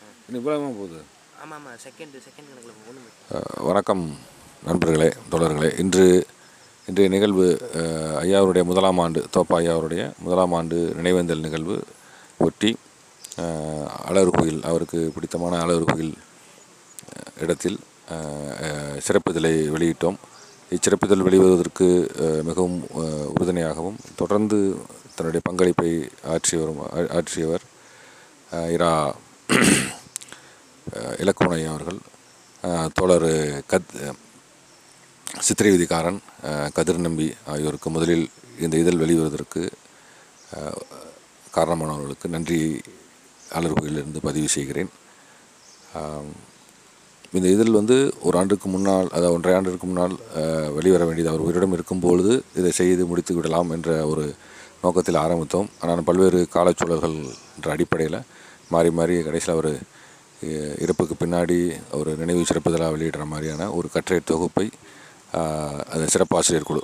இன்னும் இவ்வளோ போகுது. வணக்கம் நண்பர்களே தோழர்களே. இன்று இன்றைய நிகழ்வு ஐயாவுடைய முதலாம் ஆண்டு தோப்பா ஐயாவுடைய முதலாம் ஆண்டு நினைவேந்தல் நிகழ்வு ஒட்டி அஹ், அழகு கோயில் அவருக்கு பிடித்தமான அழகு கோயில் இடத்தில் சிறப்பிதழை வெளியிட்டோம். இச்சிறப்பிதழ் வெளிவருவதற்கு மிகவும் உறுதுணையாகவும் தொடர்ந்து தன்னுடைய பங்களிப்பை ஆற்றி வரும் ஆ- ஆற்றியவர் இரா இலக்குமணி அவர்கள் தோழர் கத் சித்திரை விதிக்காரன் கதிர் நம்பி ஆகியோருக்கு முதலில் இந்த இதழ் வெளிவருவதற்கு காரணமானவர்களுக்கு நன்றி அலர்வுகளிலிருந்து பதிவு செய்கிறேன். இந்த இதழ் வந்து ஒரு ஆண்டுக்கு முன்னால் அதாவது ஒன்றரை ஆண்டிற்கு முன்னால் வெளிவர வேண்டியது. அவர் உயிரிடம் இருக்கும்பொழுது இதை செய்து முடித்து விடலாம் என்ற ஒரு நோக்கத்தில் ஆரம்பித்தோம். ஆனால் பல்வேறு காலச்சூழல்கள் என்ற அடிப்படையில் மாறி மாறி கடைசியில் அவர் இறப்புக்கு பின்னாடி ஒரு நினைவு சிறப்புதலாக வெளியிடுற மாதிரியான ஒரு கட்டுரை தொகுப்பை அந்த சிறப்பாசிரியர் குழு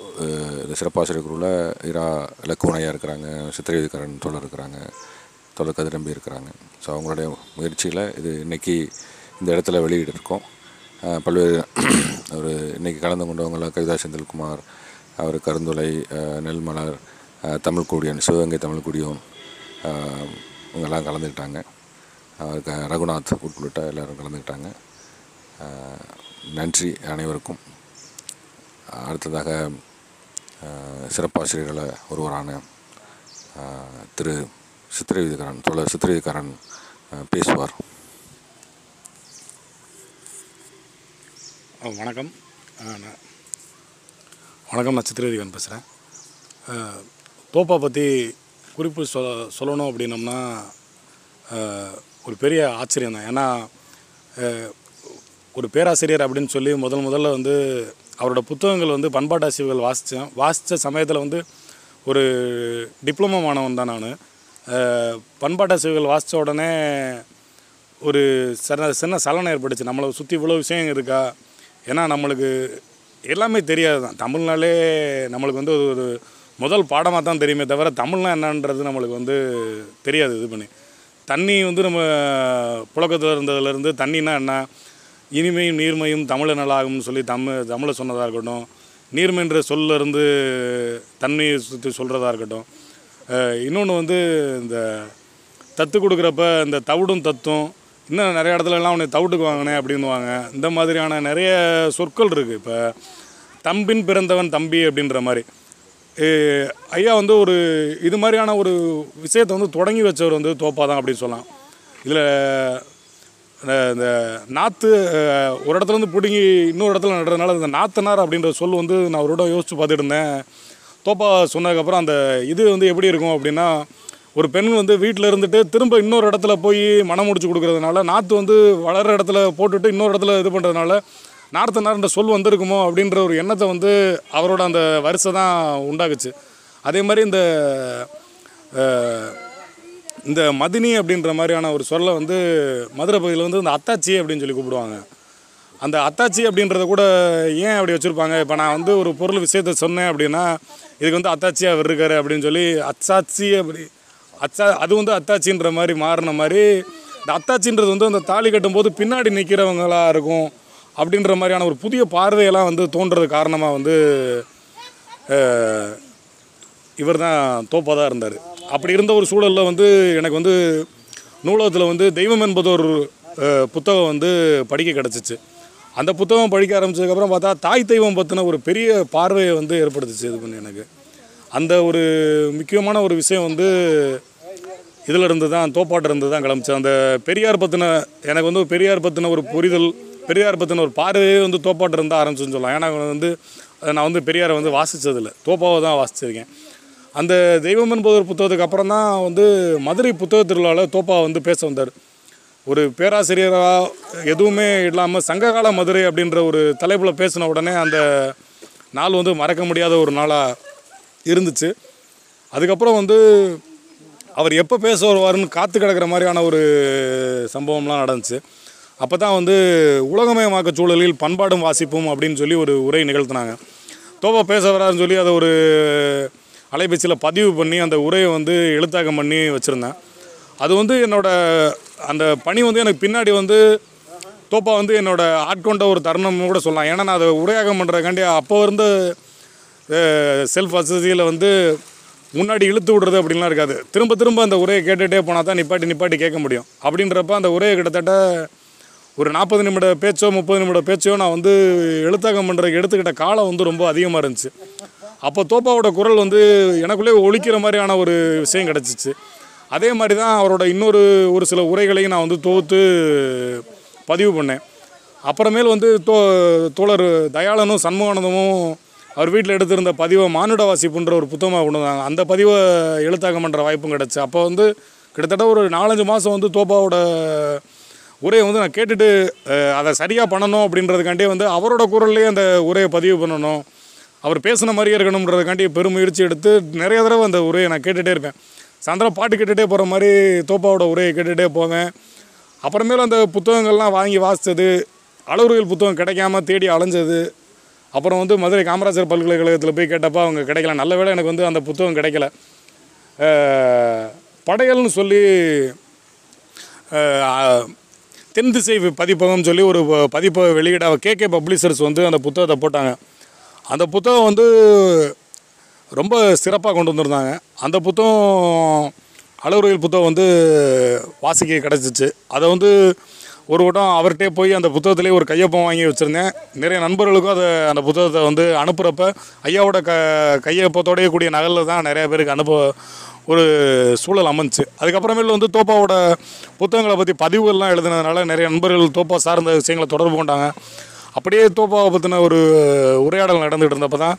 இந்த சிறப்பாசிரியர் குழுவில் இரா இலக்குவனையா இருக்கிறாங்க சித்திரவிதிக்காரன் தோழர் இருக்கிறாங்க தோழர் கதிரம்பி இருக்கிறாங்க. ஸோ அவங்களுடைய முயற்சியில் இது இன்றைக்கி இந்த இடத்துல வெளியிட்டிருக்கோம் பல்வேறு ஒரு இன்னைக்கு கலந்து கொண்டவங்களாம் கவிதா செந்தில்குமார் அவர் கருந்துளை நெல்மலர் ஆஹ், சிவகங்கை தமிழ்குடியோன் இவங்கெல்லாம் கலந்துக்கிட்டாங்க. ரகுநாத் உட்பட்ட எல்லோரும் கலந்துக்கிட்டாங்க. நன்றி அனைவருக்கும். அடுத்ததாக சிறப்பாசிரியர்களை ஒருவரான திரு சித்திரவிதிகாரன் தோழர் சித்திரவிதிகாரன் பேசுவார். வணக்கம். வணக்கம் நான் சித்திரதிகன் பேசுகிறேன் தோப்பா பற்றி குறிப்பு சொ சொல்லணும் அப்படின்னம்னா ஒரு பெரிய ஆச்சரியம் தான். ஏன்னா ஒரு பேராசிரியர் அப்படின்னு சொல்லி முதல் முதல்ல வந்து அவரோட புத்தகங்கள் வந்து பண்பாட்டாசிவுகள் வாசித்தேன் வாசித்த சமயத்தில் வந்து ஒரு டிப்ளமோ மாணவன் தான் நான். பண்பாட்டாசிரியர்கள் வாசித்த உடனே ஒரு சின்ன சின்ன சலனம் ஏற்பட்டுச்சு. நம்மளை சுற்றி இவ்வளோ விஷயம் இருக்கா? ஏன்னா நம்மளுக்கு எல்லாமே தெரியாது தான். தமிழ்னாலே நம்மளுக்கு வந்து ஒரு முதல் பாடமாக தான் தெரியுமே தவிர தமிழ்னா என்னன்றது நம்மளுக்கு வந்து தெரியாது இது பண்ணி. தண்ணி வந்து நம்ம புழக்கத்தில் இருந்ததுலேருந்து தண்ணினா என்ன? இனிமையும் நீர்மையும் தமிழ நலாகும்னு சொல்லி தமிழ் தமிழை சொன்னதாக இருக்கட்டும். நீர்மைன்ற சொல்ல இருந்து தண்ணியை சுற்றி சொல்கிறதா இருக்கட்டும். இன்னொன்று வந்து இந்த தத்து கொடுக்குறப்ப இந்த தவிடும் தத்தும் இன்னும் நிறைய இடத்துலலாம் உன்னை தவிட்டுக்கு வாங்கினேன் அப்படின்னுவாங்க. இந்த மாதிரியான நிறைய சொற்கள் இருக்குது இப்போ தம்பின் பிறந்தவன் தம்பி அப்படின்ற மாதிரி. ஐயா வந்து ஒரு இது மாதிரியான ஒரு விஷயத்தை வந்து தொடங்கி வச்சவர் வந்து தோப்பா தான் அப்படின்னு சொல்லலாம். இதில் இந்த நாற்று ஒரு இடத்துலேருந்து பிடுங்கி இன்னொரு இடத்துல நடுறதுனால இந்த நாத்தனார் அப்படின்ற சொல் வந்து நான் அவரோட யோசித்து பார்த்துட்டு இருந்தேன். தோப்பா சொன்னதுக்கப்புறம் அந்த இது வந்து எப்படி இருக்கும் அப்படின்னா ஒரு பெண் வந்து வீட்டில் இருந்துட்டு திரும்ப இன்னொரு இடத்துல போய் மனம் முடிச்சு கொடுக்குறதுனால நாற்று வந்து வளர்கிற இடத்துல போட்டுட்டு இன்னொரு இடத்துல இது பண்ணுறதுனால நார்த்தனார்ன்ற சொல் வந்திருக்குமோ அப்படின்ற ஒரு எண்ணத்தை வந்து அவரோட அந்த வரிசை தான் உண்டாக்குச்சு. அதே மாதிரி இந்த இந்த மதினி அப்படின்ற மாதிரியான ஒரு சொல்லை வந்து மதுரை பகுதியில் வந்து இந்த அத்தாச்சி அப்படின்னு சொல்லி கூப்பிடுவாங்க. அந்த அத்தாச்சி அப்படின்றத கூட ஏன் அப்படி வச்சுருப்பாங்க? இப்போ நான் வந்து ஒரு பொருள் விஷயத்த சொன்னேன் அப்படின்னா இதுக்கு வந்து அத்தாச்சியாக அவர் இருக்காரு அப்படின்னு சொல்லி அச்சாச்சி அப்படி அச்சா அது வந்து அத்தாச்சின்ற மாதிரி மாறின மாதிரி இந்த அத்தாச்சின்றது வந்து அந்த தாலி கட்டும்போது பின்னாடி நிற்கிறவங்களாக இருக்கும். அப்படின்ற மாதிரியான ஒரு புதிய பார்வையெல்லாம் வந்து தோன்றது காரணமாக வந்து இவர் தான் தோப்பாக தான் இருந்தார். அப்படி இருந்த ஒரு சூழலில் வந்து எனக்கு வந்து நூலகத்தில் வந்து தெய்வம் என்பது ஒரு புத்தகம் வந்து படிக்க கிடச்சிச்சு. அந்த புத்தகம் படிக்க ஆரம்பிச்சதுக்கப்புறம் பார்த்தா தாய் தெய்வம் பற்றின ஒரு பெரிய பார்வையை வந்து ஏற்படுத்துச்சு இது பண்ணி எனக்கு. அந்த ஒரு முக்கியமான ஒரு விஷயம் வந்து இதில் இருந்து தான் தோப்பாட்டு இருந்து தான் கிளம்பிச்சு. அந்த பெரியார் பற்றின எனக்கு வந்து பெரியார் பற்றின ஒரு புரிதல் பெரியார் பற்றின ஒரு பார்வையே வந்து தோப்பாட்டு இருந்தால் ஆரம்பிச்சுன்னு சொல்லலாம். ஏன்னா வந்து நான் வந்து பெரியாரை வந்து வாசித்ததில்லை தோப்பாவை தான் வாசிச்சிருக்கேன். அந்த தெய்வம் என்பது ஒரு புத்தகத்துக்கு அப்புறம் தான் வந்து மதுரை புத்தக திருவிழாவில் தோப்பா வந்து பேச வந்தார். ஒரு பேராசிரியராக எதுவுமே இல்லாமல் சங்ககால மதுரை அப்படின்ற ஒரு தலைப்பில் பேசின உடனே அந்த நாள் வந்து மறக்க முடியாத ஒரு நாளாக இருந்துச்சு. அதுக்கப்புறம் வந்து அவர் எப்போ பேச வருவாருன்னு காத்து கிடக்கிற மாதிரியான ஒரு சம்பவம்லாம் நடந்துச்சு. அப்போ தான் வந்து உலகமயமாக்க சூழலில் பண்பாடும் வாசிப்பும் அப்படின்னு சொல்லி ஒரு உரை நிகழ்த்தினாங்க. தோபா பேச வராருன்னு சொல்லி அதை ஒரு அலைபேசியில் பதிவு பண்ணி அந்த உரையை வந்து எழுத்தாக்கம் பண்ணி வச்சுருந்தேன். அது வந்து என்னோடய அந்த பணி வந்து எனக்கு பின்னாடி வந்து தோப்பா வந்து என்னோடய ஆட்கொண்ட ஒரு தருணம் கூட சொல்லலாம். ஏன்னா நான் அதை உரையாகம் பண்ணுறதுக்காண்டி அப்போ இருந்த செல்ஃப் வசதியில் வந்து முன்னாடி இழுத்து விடுறது அப்படின்லாம் இருக்காது. திரும்ப திரும்ப அந்த உரையை கேட்டுகிட்டே போனால் தான் நிப்பாட்டி நிப்பாட்டி கேட்க முடியும். அப்படின்றப்ப அந்த உரையை கிட்டத்தட்ட ஒரு நாற்பது நிமிட பேச்சோ முப்பது நிமிட பேச்சோ நான் வந்து எழுத்தாக்கம் பண்ணுறதுக்கு எடுத்துக்கிட்ட காலம் வந்து ரொம்ப அதிகமாக இருந்துச்சு. அப்போ தோப்பாவோட குரல் வந்து எனக்குள்ளே ஒழிக்கிற மாதிரியான ஒரு விஷயம் கிடச்சிச்சு. அதே மாதிரி தான் அவரோட இன்னொரு ஒரு சில உரைகளையும் நான் வந்து தொகுத்து பதிவு பண்ணேன். அப்புறமேல் வந்து தோ தோழர் தயாளனும் சண்முகானந்தமும் அவர் வீட்டில் எடுத்திருந்த பதிவை மானுட வாசிப்புன்ற ஒரு புத்தகமாக கொண்டு வந்தாங்க. அந்த பதிவை எழுத்தாக்கம் பண்ணுற வாய்ப்பும் கிடச்சி. அப்போ வந்து கிட்டத்தட்ட ஒரு நாலஞ்சு மாதம் வந்து தோப்பாவோட உரையை வந்து நான் கேட்டுட்டு அதை சரியாக பண்ணணும் அப்படின்றதுக்காண்டி வந்து அவரோட குரல்லையே அந்த உரையை பதிவு பண்ணணும். அவர் பேசின மாதிரியே இருக்கணுன்றதுக்காண்டி பெருமுயற்சி எடுத்து நிறைய தடவை அந்த உரையை நான் கேட்டுகிட்டே இருப்பேன். சாயந்தரம் பாட்டு கேட்டுகிட்டே போகிற மாதிரி தோப்பாவோட உரையை கேட்டுகிட்டே போவேன். அப்புறமேலும் அந்த புத்தகங்கள்லாம் வாங்கி வாசித்தது அளவுகள் புத்தகம் கிடைக்காம தேடி அலைஞ்சது. அப்புறம் வந்து மதுரை காமராஜர் பல்கலைக்கழகத்தில் போய் கேட்டப்போ அவங்க கிடைக்கல. நல்ல வேலை எனக்கு வந்து அந்த புத்தகம் கிடைக்கல. படையல்னு சொல்லி தென் திசை பதிப்பகம் சொல்லி ஒரு ப- பதிப்பை வெளியிட கே பப்ளிஷர்ஸ் வந்து அந்த புத்தகத்தை போட்டாங்க. அந்த புத்தகம் வந்து ரொம்ப சிறப்பாக கொண்டு வந்திருந்தாங்க. அந்த புத்தகம் அளவுரையில் புத்தகம் வந்து வாசிக்க கிடச்சிச்சு. அதை வந்து ஒரு வட்டம் அவர்கிட்டே போய் அந்த புத்தகத்திலே ஒரு கையொப்பம் வாங்கி வச்சுருந்தேன். நிறைய நண்பர்களுக்கும் அதை அந்த புத்தகத்தை வந்து அனுப்புகிறப்ப ஐயாவோட க கையொப்பத்தோடய கூடிய நகலில் தான் நிறையா பேருக்கு அனுப்ப ஒரு சூழல் அமைஞ்சு. அதுக்கப்புறமேல வந்து தோப்பாவோட புத்தகங்களை பற்றி பதிவுகள்லாம் எழுதுனதுனால நிறைய நண்பர்கள் தோப்பா சார்ந்த விஷயங்களை தொடர்பு கொண்டாங்க. அப்படியே தோப்பாவை பற்றின ஒரு உரையாடல் நடந்துகிட்டு இருந்தப்போ தான்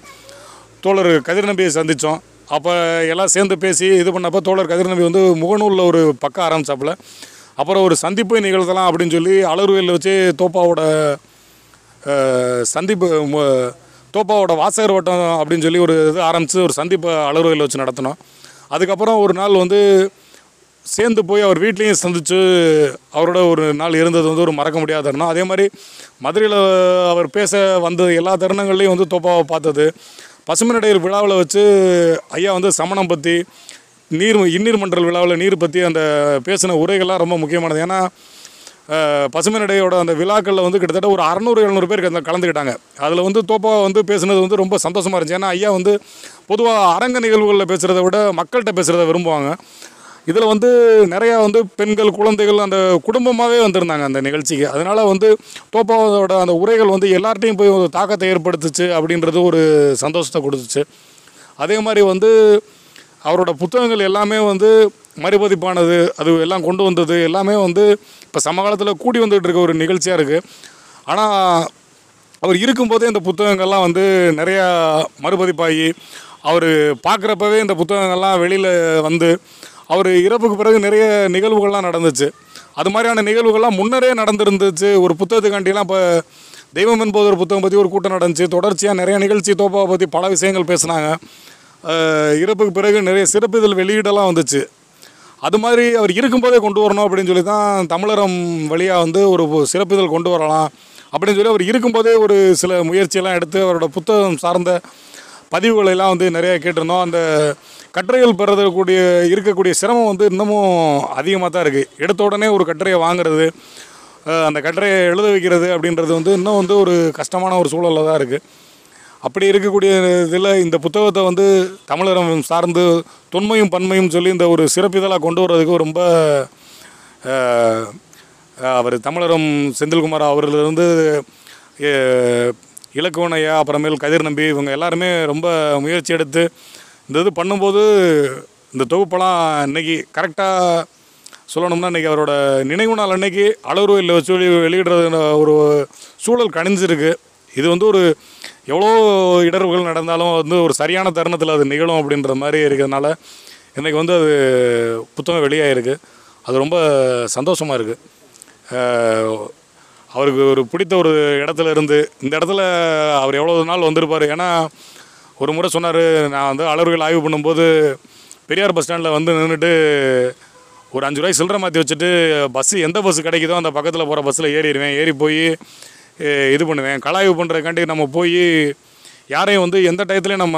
தோழர் கதிர் நம்பியை சந்தித்தோம் அப்போ எல்லாம் சேர்ந்து பேசி இது பண்ணப்போ தோழர் கதிர் நம்பி வந்து முகநூலில் ஒரு பக்கம் ஆரம்பித்தாப்புல அப்புறம் ஒரு சந்திப்பு நிகழ்த்தலாம் அப்படின்னு சொல்லி அலர்வேலில் வச்சு தோப்பாவோட சந்திப்பு தோப்பாவோட வாசகர் வட்டம் அப்படின்னு சொல்லி ஒரு இது ஆரம்பித்து ஒரு சந்திப்பை அலர்வேலில் வச்சு நடத்தினோம். அதுக்கப்புறம் ஒரு நாள் வந்து சேர்ந்து போய் அவர் வீட்லேயும் சந்தித்து அவரோட ஒரு நாள் இருந்தது வந்து ஒரு மறக்க முடியாத தருணம். அதே மாதிரி மதுரையில் அவர் பேச வந்தது எல்லா தருணங்கள்லையும் வந்து தோப்பாவை பார்த்தது. பசுமநடையர் விழாவில் வச்சு ஐயா வந்து சமணம் பற்றி நீர் இன்னீர் மன்றல் விழாவில் நீர் பற்றி அந்த பேசின உரைகள்லாம் ரொம்ப முக்கியமானது. ஏன்னா பசுமை நடையோட அந்த விழாக்களில் வந்து கிட்டத்தட்ட ஒரு அறநூறு எழுநூறு பேர் கலந்துக்கிட்டாங்க. அதில் வந்து தோப்பா வந்து பேசுனது வந்து ரொம்ப சந்தோஷமாக இருந்துச்சு. ஏன்னா ஐயா வந்து பொதுவாக அரங்க நிகழ்வுகளில் பேசுகிறத விட மக்கள்கிட்ட பேசுகிறத விரும்புவாங்க. இதில் வந்து நிறையா வந்து பெண்கள் குழந்தைகள் அந்த குடும்பமாகவே வந்திருந்தாங்க அந்த நிகழ்ச்சிக்கு. அதனால் வந்து தோப்பாவோட அந்த உரைகள் வந்து எல்லார்ட்டையும் போய் ஒரு தாக்கத்தை ஏற்படுத்துச்சு அப்படின்றது ஒரு சந்தோஷத்தை கொடுத்துச்சு. அதே மாதிரி வந்து அவரோட புத்தகங்கள் எல்லாமே வந்து மறுபதிப்பானது அது எல்லாம் கொண்டு வந்தது எல்லாமே வந்து இப்போ சமகாலத்தில் கூடி வந்துகிட்டு இருக்க ஒரு நிகழ்ச்சியாக இருக்குது ஆனால் அவர் இருக்கும்போதே இந்த புத்தகங்கள்லாம் வந்து நிறையா மறுபதிப்பாகி அவர் பார்க்குறப்பவே இந்த புத்தகங்கள்லாம் வெளியில் வந்து அவர் இறப்புக்கு பிறகு நிறைய நிகழ்வுகள்லாம் நடந்துச்சு. அது மாதிரியான நிகழ்வுகள்லாம் முன்னரே நடந்துருந்துச்சு. ஒரு புத்தகத்துக்காண்டிலாம் இப்போ தெய்வம் என்பது ஒரு புத்தகம் பற்றி ஒரு கூட்டம் நடந்துச்சு. தொடர்ச்சியாக நிறைய நிகழ்ச்சி தோப்பாவை பற்றி பல விஷயங்கள் பேசுனாங்க. இறப்புக்கு பிறகு நிறைய சிறப்பு இதில் வெளியீடெல்லாம் வந்துச்சு. அது மாதிரி அவர் இருக்கும்போதே கொண்டு வரணும் அப்படின்னு சொல்லி தான் தமிழரம் வழியாக வந்து ஒரு சிறப்பிதழ் கொண்டு வரலாம் அப்படின்னு சொல்லி அவர் இருக்கும்போதே ஒரு சில முயற்சியெல்லாம் எடுத்து அவரோட புத்தகம் சார்ந்த பதிவுகளெல்லாம் வந்து நிறைய கேட்டிருந்தோம். அந்த கட்டுரைகள் பெறக்கூடிய இருக்கக்கூடிய சிரமம் வந்து இன்னமும் அதிகமாக தான் இருக்குது எடுத்த உடனே ஒரு கட்டுரையை வாங்குறது அந்த கட்டுரையை எழுத வைக்கிறது அப்படின்றது வந்து இன்னும் வந்து ஒரு கஷ்டமான ஒரு சூழலில் தான் இருக்குது அப்படி இருக்கக்கூடிய இதில் இந்த புத்தகத்தை வந்து தமிழரம் சார்ந்து தொன்மையும் பன்மையும் சொல்லி இந்த ஒரு சிறப்பிதழாக கொண்டு வர்றதுக்கு ரொம்ப அவர் தமிழரம் செந்தில்குமார் அவர்களிருந்து இலக்குவனையா அப்புறமேல் கதிர் நம்பி இவங்க எல்லாருமே ரொம்ப முயற்சி எடுத்து இந்த இது பண்ணும்போது இந்த தொகுப்பெல்லாம் இன்னைக்கு கரெக்டாக சொல்லணும்னா இன்றைக்கி அவரோட நினைவு நாள் அன்னைக்கு அளவுருவில் வச்சு வெளியிடுறது ஒரு சூழல் கணிஞ்சிருக்கு. இது வந்து ஒரு எவ்வளோ இடர்வுகள் நடந்தாலும் வந்து ஒரு சரியான தருணத்தில் அது நிகழும் அப்படின்ற மாதிரி இருக்கிறதுனால இன்றைக்கி வந்து அது புத்தகம் வெளியாகிருக்கு அது ரொம்ப சந்தோஷமாக இருக்குது அவருக்கு ஒரு பிடித்த ஒரு இடத்துல இருந்து இந்த இடத்துல அவர் எவ்வளோ நாள் வந்திருப்பார்? ஏன்னா ஒரு முறை சொன்னார் நான் வந்து அளவுகள் ஆய்வு பண்ணும்போது பெரியார் பஸ் ஸ்டாண்டில் வந்து நின்றுட்டு ஒரு அஞ்சு ரூபாய் சில்லறை மாற்றி வச்சுட்டு பஸ்ஸு எந்த பஸ்ஸு கிடைக்குதோ அந்த பக்கத்தில் போகிற பஸ்ஸில் ஏறிடுவேன். ஏறி போய் இது பண்ணுவேன். கலாய்வு பண்ணுறதுக்காண்டி நம்ம போய் யாரையும் வந்து எந்த டயத்துலையும் நம்ம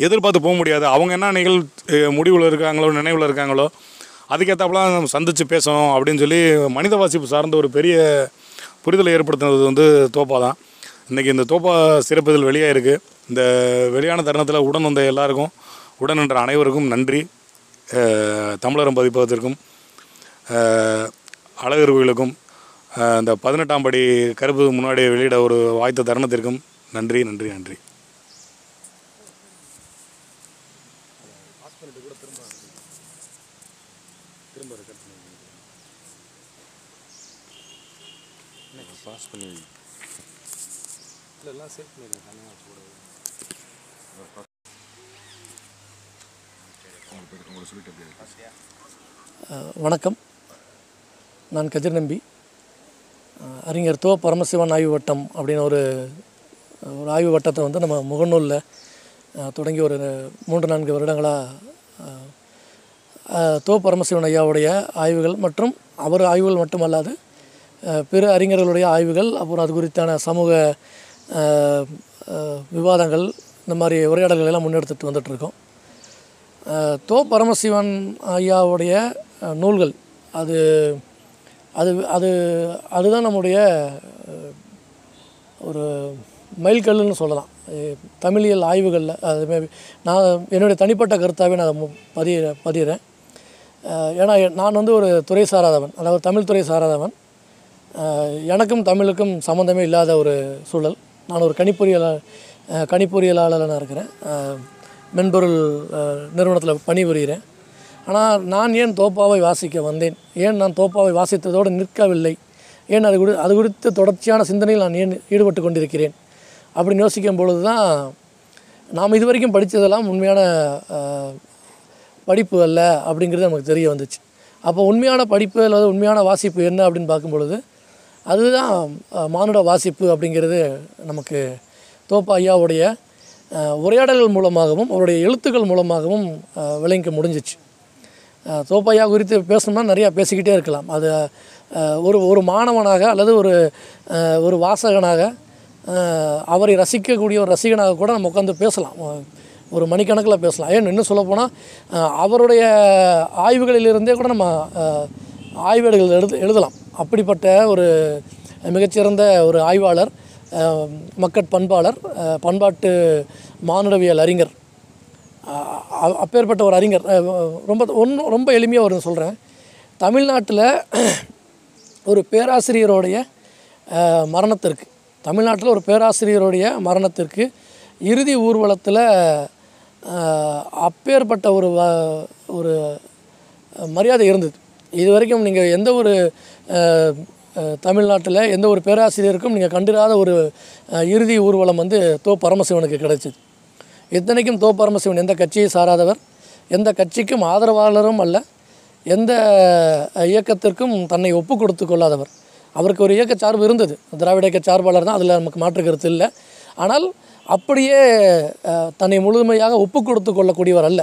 எதிர்பார்த்து போக முடியாது. அவங்க என்ன நிகழ் முடிவில் இருக்காங்களோ நினைவில் இருக்காங்களோ அதுக்கேற்றாப்புலாம் நம்ம சந்தித்து பேசணும் அப்படின்னு சொல்லி மனித வாசிப்பு சார்ந்த ஒரு பெரிய புரிதலை ஏற்படுத்தினது வந்து தோப்பா தான். இன்றைக்கி இந்த தோப்பா சிறப்பிதழ் வெளியாக இருக்குது இந்த வெளியான தருணத்தில் உடன் வந்த எல்லாருக்கும் உடன் நின்ற அனைவருக்கும் நன்றி. அஹ், தமிழரம் பதிப்பகத்திற்கும் அழகர் கோயிலுக்கும் இந்த பதினெட்டாம் படி கருப்பு முன்னாடி வெளியிட ஒரு வாய்த்த தருணத்திற்கும் நன்றி நன்றி நன்றி. பாஸ் பண்ணி வணக்கம். நான் கதிர் நம்பி. அறிஞர் தோ பரமசிவன் ஆய்வு வட்டம் அப்படின்னு ஒரு ஒரு ஆய்வு வட்டத்தை வந்து நம்ம முகநூலில் தொடங்கி ஒரு மூன்று நான்கு வருடங்களாக தோ பரமசிவன் ஐயாவுடைய ஆய்வுகள் மற்றும் அவர் ஆய்வுகள் மட்டுமல்லாது பிற அறிஞர்களுடைய ஆய்வுகள் அப்புறம் அது குறித்தான சமூக விவாதங்கள் இந்த மாதிரி உரையாடல்கள் எல்லாம் முன்னெடுத்துட்டு வந்துட்டுருக்கோம். தோ பரமசிவன் ஐயாவுடைய நூல்கள் அது அது அது அதுதான் நம்முடைய ஒரு மைல்கல்லுன்னு சொல்லலாம். தமிழியல் ஆய்வுகளில் அது நான் என்னுடைய தனிப்பட்ட கருத்தாகவே நான் அதை பதிய பதிகிறேன் ஏன்னா நான் வந்து ஒரு துறை சாராதவன் அதாவது தமிழ் துறை சாராதவன் எனக்கும் தமிழுக்கும் சம்மந்தமே இல்லாத ஒரு சூழல். நான் ஒரு கணிப்பொறியலா அஹ், கணிப்பொறியலாளராக இருக்கிறேன். மென்பொருள் நிறுவனத்தில் பணிபுரிகிறேன் ஆனால் நான் ஏன் தோப்பாவை வாசிக்க வந்தேன்? ஏன் நான் தோப்பாவை வாசித்ததோடு நிற்கவில்லை? ஏன் அது குறி அது குறித்து தொடர்ச்சியான சிந்தனையில் நான் ஏன் ஈடுபட்டு கொண்டிருக்கிறேன்? அப்படின்னு யோசிக்கும் பொழுது தான் நாம் இதுவரைக்கும் படித்ததெல்லாம் உண்மையான படிப்பு அல்ல அப்படிங்கிறது நமக்கு தெரிய வந்துச்சு. அப்போ உண்மையான படிப்பு அல்லது உண்மையான வாசிப்பு என்ன அப்படின்னு பார்க்கும்பொழுது அதுதான் மானுட வாசிப்பு அப்படிங்கிறது நமக்கு தோப்பா ஐயாவுடைய உரையாடல்கள் மூலமாகவும் அவருடைய எழுத்துக்கள் மூலமாகவும் விளங்க முடிஞ்சிச்சு. தோப்பையா குறித்து பேசணும்னா நிறையா பேசிக்கிட்டே இருக்கலாம். அது ஒரு ஒரு மாணவனாக அல்லது ஒரு ஒரு வாசகனாக அவரை ரசிக்கக்கூடிய ஒரு ரசிகனாக கூட நம்ம உட்காந்து பேசலாம். ஒரு மணிக்கணக்கில் பேசலாம். ஏன் இன்னும் சொல்லப்போனால் அவருடைய ஆய்வுகளிலிருந்தே கூட நம்ம ஆய்வேடுகள் எழுது எழுதலாம். அப்படிப்பட்ட ஒரு மிகச்சிறந்த ஒரு ஆய்வாளர் மக்கட் பண்பாளர் பண்பாட்டு மானுடவியல் அறிஞர் அப்பேற்பட்ட ஒரு அறிஞர் ரொம்ப ஒன்றும் ரொம்ப எளிமையாக ஒரு சொல்கிறேன் தமிழ்நாட்டில் ஒரு பேராசிரியருடைய மரணத்திற்கு தமிழ்நாட்டில் ஒரு பேராசிரியருடைய மரணத்திற்கு இறுதி ஊர்வலத்தில் அப்பேற்பட்ட ஒரு வ- ஒரு மரியாதை இருந்தது. இது வரைக்கும் நீங்கள் எந்த ஒரு தமிழ்நாட்டில் எந்த ஒரு பேராசிரியருக்கும் நீங்கள் கண்டிராத ஒரு இறுதி ஊர்வலம் வந்து தோ பரமசிவனுக்கு கிடைச்சிது. இத்தனைக்கும் தோ பரமசிவன் எந்த கட்சியை சாராதவர்? எந்த கட்சிக்கும் ஆதரவாளரும் அல்ல. எந்த இயக்கத்திற்கும் தன்னை ஒப்பு கொடுத்து கொள்ளாதவர். அவருக்கு ஒரு இயக்க சார்பு இருந்தது. திராவிட இயக்க சார்பாளர் தான் அதில் நமக்கு மாற்று கருத்து இல்லை. ஆனால் அப்படியே தன்னை முழுமையாக ஒப்பு கொடுத்து கொள்ளக்கூடியவர் அல்ல.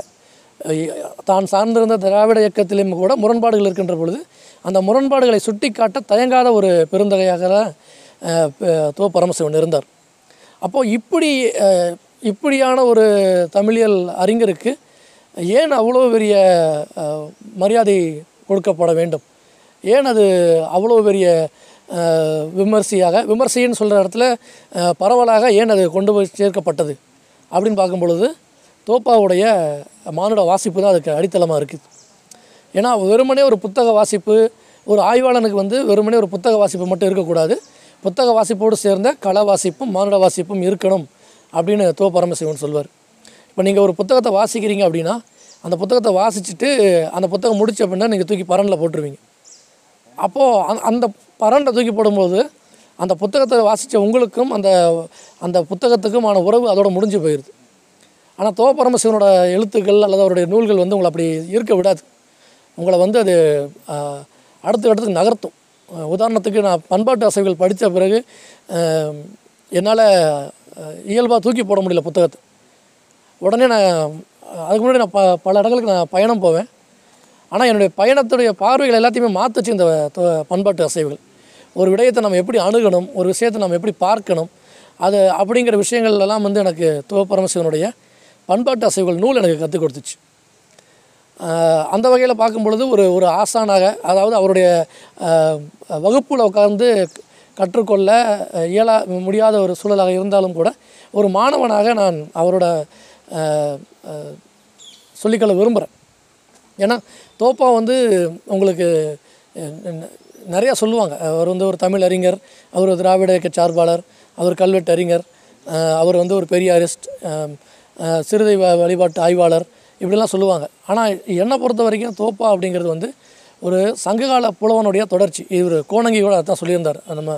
தான் சார்ந்திருந்த திராவிட இயக்கத்திலும் கூட முரண்பாடுகள் இருக்கின்ற பொழுது அந்த முரண்பாடுகளை சுட்டிக்காட்ட தயங்காத ஒரு பெருந்தகையாக தோ பரமசிவன் இருந்தார். அப்போது இப்படி இப்படியான ஒரு தமிழியல் அறிஞருக்கு ஏன் அவ்வளோ பெரிய மரியாதை கொடுக்கப்பட வேண்டும்? ஏன் அது அவ்வளோ பெரிய விமர்சையாக விமர்சைன்னு சொல்கிற இடத்துல பரவலாக ஏன் அது கொண்டு போய் சேர்க்கப்பட்டது? அப்படின்னு பார்க்கும் பொழுது தோப்பாவுடைய மானுட வாசிப்பு தான் அதுக்கு அடித்தளமாக இருக்குது ஏன்னா வெறுமனே ஒரு புத்தக வாசிப்பு ஒரு ஆய்வாளனுக்கு வந்து வெறுமனே ஒரு புத்தக வாசிப்பு மட்டும் இருக்கக்கூடாது. புத்தக வாசிப்போடு சேர்ந்த கலை வாசிப்பும் மானுட வாசிப்பும் இருக்கணும். அப்படின்னு தோ பரமசிவன் சொல்வார். இப்போ நீங்கள் ஒரு புத்தகத்தை வாசிக்கிறீங்க அப்படின்னா அந்த புத்தகத்தை வாசிச்சுட்டு அந்த புத்தகம் முடிச்ச அப்படின்னா நீங்கள் தூக்கி பரனில் போட்டுருவீங்க. அப்போது அந்த அந்த பரண்டை தூக்கி போடும்போது அந்த புத்தகத்தை வாசித்த உங்களுக்கும் அந்த அந்த புத்தகத்துக்குமான உறவு அதோட முடிஞ்சு போயிடுது ஆனால் தோ பரமசிவனோட எழுத்துக்கள் அல்லது அவருடைய நூல்கள் வந்து உங்களை அப்படி இருக்க விடாது. உங்களை வந்து அது அடுத்த இடத்துக்கு நகர்த்தும். உதாரணத்துக்கு நான் பண்பாட்டு அசைவுகள் படித்த பிறகு என்னால் இயல்பாக தூக்கி போட முடியல புத்தகத்தை. உடனே நான் அதுக்கு முன்னாடி நான் ப பல இடங்களுக்கு நான் பயணம் போவேன். ஆனால் என்னுடைய பயணத்துடைய பார்வைகள் எல்லாத்தையுமே மாற்றுச்சு இந்த தொ- பண்பாட்டு அசைவுகள். ஒரு விடயத்தை நம்ம எப்படி அணுகணும் ஒரு விஷயத்தை நம்ம எப்படி பார்க்கணும் அது அப்படிங்கிற விஷயங்கள்லாம் வந்து எனக்கு துவ பரமசிவனுடைய பண்பாட்டு அசைவுகள் நூல் எனக்கு கற்றுக் கொடுத்துச்சு. அந்த வகையில் பார்க்கும் பொழுது ஒரு ஒரு ஆசானாக அதாவது அவருடைய வகுப்பில் உட்கார்ந்து கற்றுக்கொள்ள இயலா முடியாத ஒரு சூழலாக இருந்தாலும் கூட ஒரு மாணவனாக நான் அவரோட சொல்லிக்கொள்ள விரும்புகிறேன் ஏன்னா தோப்பா வந்து உங்களுக்கு நிறையா சொல்லுவாங்க. அவர் வந்து ஒரு தமிழ் அறிஞர் அவர் ஒரு திராவிட இயக்க சார்பாளர் அவர் கல்வெட்டு அறிஞர் அவர் வந்து ஒரு பெரிய அரிஸ்ட் சிறுதை வழிபாட்டு ஆய்வாளர் இப்படிலாம் சொல்லுவாங்க. ஆனால் என்னை பொறுத்த வரைக்கும் தோப்பா அப்படிங்கிறது வந்து ஒரு சங்ககால புலவனுடைய தொடர்ச்சி. இவர் கோணங்கி கூட அதான் சொல்லியிருந்தார். நம்ம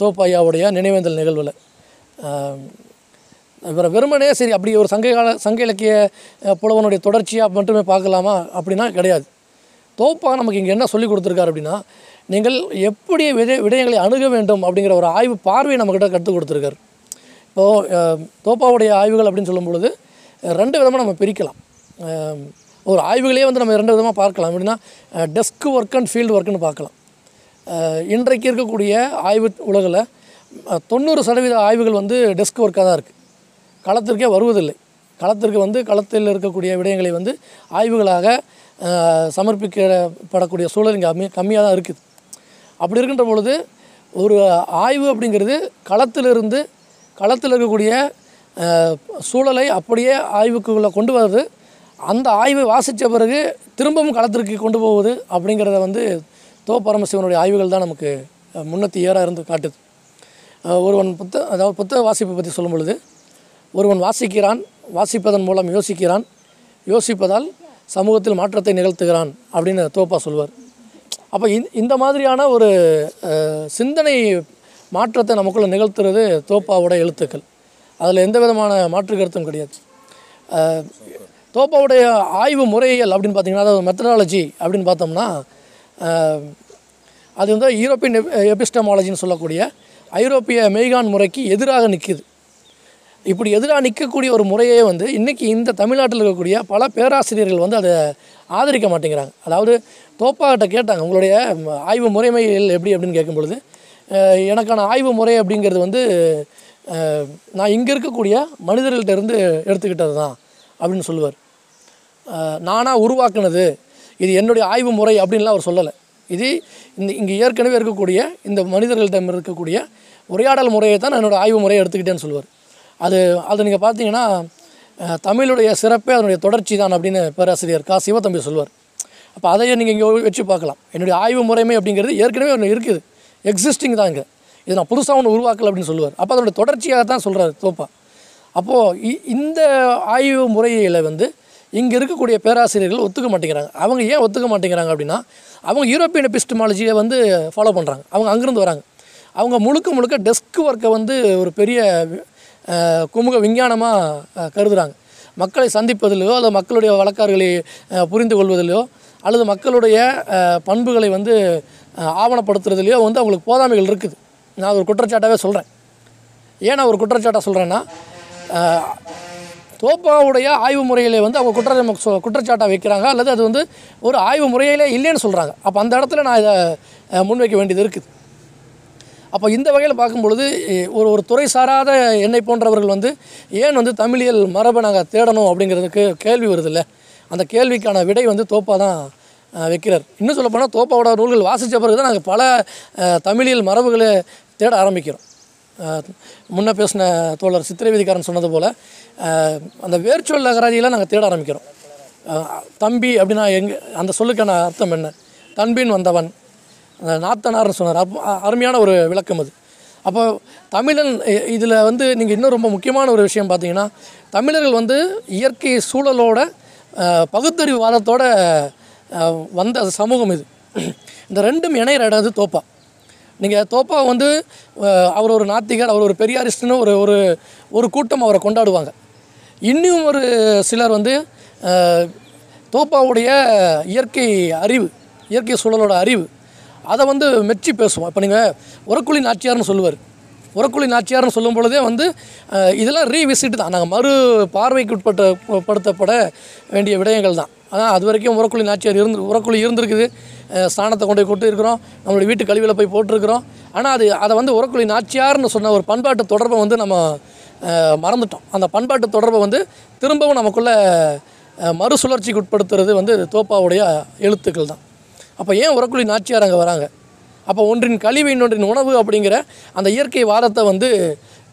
தோப்பாயாவுடைய நினைவேந்தல் நிகழ்வில். இவரை வெறுமனே சரி அப்படி ஒரு சங்ககால சங்க இலக்கிய புலவனுடைய தொடர்ச்சியாக மட்டுமே பார்க்கலாமா? அப்படின்னா கிடையாது. தோப்பா நமக்கு இங்கே என்ன சொல்லி கொடுத்துருக்காரு அப்படின்னா நீங்கள் எப்படி விதை விடயங்களை அணுக வேண்டும் அப்படிங்கிற ஒரு ஆய்வு பார்வையை நம்மக்கிட்ட கற்றுக் கொடுத்துருக்காரு. இப்போது தோப்பாவுடைய ஆய்வுகள் அப்படின்னு சொல்லும் பொழுது ரெண்டு விதமாக நம்ம பிரிக்கலாம். ஒரு ஆய்வுகளே வந்து நம்ம ரெண்டு விதமாக பார்க்கலாம். எப்படின்னா டெஸ்க் ஒர்க் அண்ட் ஃபீல்டு ஒர்க்குன்னு பார்க்கலாம். இன்றைக்கு இருக்கக்கூடிய ஆய்வு உலகில் தொண்ணூறு சதவீத ஆய்வுகள் வந்து டெஸ்க் ஒர்க்காக தான் இருக்குது களத்திற்கே வருவதில்லை. களத்திற்கு வந்து களத்தில் இருக்கக்கூடிய விடயங்களை வந்து ஆய்வுகளாக சமர்ப்பிக்கப்படக்கூடிய சூழல் இங்கே கம்மி கம்மியாக தான் இருக்குது. அப்படி இருக்கின்ற பொழுது ஒரு ஆய்வு அப்படிங்கிறது களத்திலிருந்து களத்தில் இருக்கக்கூடிய சூழலை அப்படியே ஆய்வுக்குள்ளே கொண்டு வர்றது அந்த ஆய்வை வாசித்த பிறகு திரும்பவும் களத்திற்கு கொண்டு போவது அப்படிங்கிறத வந்து தோ பரமசிவனுடைய ஆய்வுகள் தான் நமக்கு முன்னத்தி ஏறாக இருந்து காட்டுது. ஒருவன் புத்த அதாவது புத்தக வாசிப்பை பற்றி சொல்லும் பொழுது ஒருவன் வாசிக்கிறான் வாசிப்பதன் மூலம் யோசிக்கிறான் யோசிப்பதால் சமூகத்தில் மாற்றத்தை நிகழ்த்துகிறான் அப்படின்னு தோப்பா சொல்வார். அப்போ இந்த இந்த மாதிரியான ஒரு சிந்தனை மாற்றத்தை நமக்குள்ளே நிகழ்த்துறது தோப்பாவோட எழுத்துக்கள். அதில் எந்த விதமான மாற்று கருத்தும் கிடையாது. தோப்பாவுடைய ஆய்வு முறையியல் அப்படின்னு பார்த்தீங்கன்னா அதாவது மெத்தடாலஜி அப்படின்னு பார்த்தோம்னா அது வந்து யூரோப்பியன் எபிஸ்டமாலஜின்னு சொல்லக்கூடிய ஐரோப்பிய மெய்கான் முறைக்கு எதிராக நிற்கிது இப்படி எதிராக நிற்கக்கூடிய ஒரு முறையே வந்து இன்றைக்கி இந்த தமிழ்நாட்டில் இருக்கக்கூடிய பல பேராசிரியர்கள் வந்து அதை ஆதரிக்க மாட்டேங்கிறாங்க. அதாவது தோப்பாகிட்ட கேட்டாங்க உங்களுடைய ஆய்வு முறைமைகள் எப்படி? அப்படின்னு கேட்கும் பொழுது எனக்கான ஆய்வு முறை அப்படிங்கிறது வந்து நான் இங்கே இருக்கக்கூடிய மனிதர்கள்ட்ட இருந்து எடுத்துக்கிட்டது தான் அப்படின்னு சொல்லுவார். நானாக உருவாக்குனது. இது என்னுடைய ஆய்வு முறை அப்படின்லாம் அவர் சொல்லலை. இது இந்த இங்கே ஏற்கனவே இருக்கக்கூடிய இந்த மனிதர்களிடம் இருக்கக்கூடிய உரையாடல் முறையை தான் நான் என்னோடய ஆய்வு முறையை எடுத்துக்கிட்டேன்னு சொல்லுவார். அது அது நீங்கள் பார்த்தீங்கன்னா தமிழுடைய சிறப்பே அதனுடைய தொடர்ச்சி தான் அப்படின்னு பேராசிரியர் கா. சிவத்தம்பி சொல்வார் அப்போ அதையே நீங்கள் இங்கே வச்சு பார்க்கலாம். என்னுடைய ஆய்வு முறைமை அப்படிங்கிறது ஏற்கனவே ஒன்று இருக்குது. எக்ஸிஸ்டிங் தான் இங்கே. இது நான் புதுசாக ஒன்று உருவாக்கல அப்படின்னு சொல்லுவார். அப்போ அதனுடைய தொடர்ச்சியாக தான் சொல்கிறார் தோப்பா அப்போது இந்த ஆய்வு முறையில் வந்து இங்கே இருக்கக்கூடிய பேராசிரியர்கள் ஒத்துக்க மாட்டேங்கிறாங்க. அவங்க ஏன் ஒத்துக்க மாட்டேங்கிறாங்க அப்படின்னா அவங்க யூரோப்பியன் எபிஸ்டமாலஜியை வந்து ஃபாலோ பண்ணுறாங்க அவங்க அங்கேருந்து வராங்க. அவங்க முழுக்க முழுக்க டெஸ்க் ஒர்க்கை வந்து ஒரு பெரிய குமுக விஞ்ஞானமாக கருதுகிறாங்க மக்களை சந்திப்பதிலையோ அல்லது மக்களுடைய வழக்காறுகளை புரிந்து கொள்வதிலையோ அல்லது மக்களுடைய பண்புகளை வந்து ஆவணப்படுத்துறதுலையோ வந்து அவங்களுக்கு போதாமைகள் இருக்குது. நான் ஒரு குற்றச்சாட்டாகவே சொல்கிறேன் ஏன் நான் ஒரு குற்றச்சாட்டாக சொல்கிறேன்னா தோப்பாவுடைய ஆய்வு முறையிலே வந்து அவங்க குற்ற குற்றச்சாட்டாக வைக்கிறாங்க அல்லது அது வந்து ஒரு ஆய்வு முறையிலே இல்லைன்னு சொல்கிறாங்க அப்போ அந்த இடத்துல நான் இதை முன்வைக்க வேண்டியது இருக்குது. அப்போ இந்த வகையில் பார்க்கும் பொழுது ஒரு ஒரு துறை சாராத என்னை போன்றவர்கள் வந்து ஏன் வந்து தமிழியல் மரபை நாங்கள் தேடணும் அப்படிங்கிறதுக்கு கேள்வி வருதில்ல? அந்த கேள்விக்கான விடை வந்து தோப்பா தான் வைக்கிறார். இன்னும் சொல்லப்போனால் தோப்பாவோட நூல்கள் வாசித்த பிறகு தான் நாங்கள் பல தமிழியல் மரபுகளை தேட ஆரம்பிக்கிறோம். முன்ன பேசின தோழர் சித்திரவீதிக்காரன் சொன்னது போல் அந்த வேர்ச்சொல் அகராதியெல்லாம் நாங்கள் தேட ஆரம்பிக்கிறோம். தம்பி அப்படின்னா எங்கே அந்த சொல்லுக்கான அர்த்தம் என்ன? தன்பின் வந்தவன். நாத்தனார்னு சொன்னார். அப்போ அருமையான ஒரு விளக்கம் அது. அப்போ தமிழன் இதில் வந்து நீங்கள் இன்னும் ரொம்ப முக்கியமான ஒரு விஷயம் பார்த்தீங்கன்னா தமிழர்கள் வந்து இயற்கை சூழலோட பகுத்தறிவு வாதத்தோட வந்த சமூகம் இது. இந்த ரெண்டும் இணையிற இடம் இது தோப்பா. நீங்கள் தோப்பா வந்து அவர் ஒரு நாத்திகர் அவர் ஒரு பெரியாரிஸ்ட்னு ஒரு ஒரு ஒரு கூட்டம் அவரை கொண்டாடுவாங்க. இன்னும் ஒரு சிலர் வந்து தோப்பாவுடைய இயற்கை அறிவு இயற்கை சூழலோட அறிவு அதை வந்து மெச்சி பேசுவோம். இப்போ நீங்கள் உரக்குழி நாச்சியார்னு சொல்லுவார். உரக்குழி நாச்சியார்னு சொல்லும் பொழுதே வந்து இதெல்லாம் ரீவிசிட் தான். நாங்கள் மறு பார்வைக்கு உட்பட்ட படுத்தப்பட வேண்டிய விடயங்கள் தான். ஆனால் அது வரைக்கும் உரக்குழி நாச்சியார் இருந்து உரக்குழி இருந்திருக்குது. ஸ்தானத்தை கொண்டு போய் கொட்டு நம்மளுடைய வீட்டு கழிவில் போய் போட்டிருக்கிறோம். ஆனால் அது அதை வந்து உரக்குழி நாச்சியார்னு சொன்ன ஒரு பண்பாட்டு தொடர்பை வந்து நம்ம மறந்துட்டோம். அந்த பண்பாட்டு தொடர்பை வந்து திரும்பவும் நமக்குள்ளே மறுசுழற்சிக்கு உட்படுத்துறது வந்து தோப்பாவுடைய எழுத்துக்கள் தான். அப்போ ஏன் உரக்குழி நாச்சியார் அங்கே வராங்க? அப்போ ஒன்றின் கழிவு இன்னொன்றின் உணவு அப்படிங்கிற அந்த இயற்கை வாதத்தை வந்து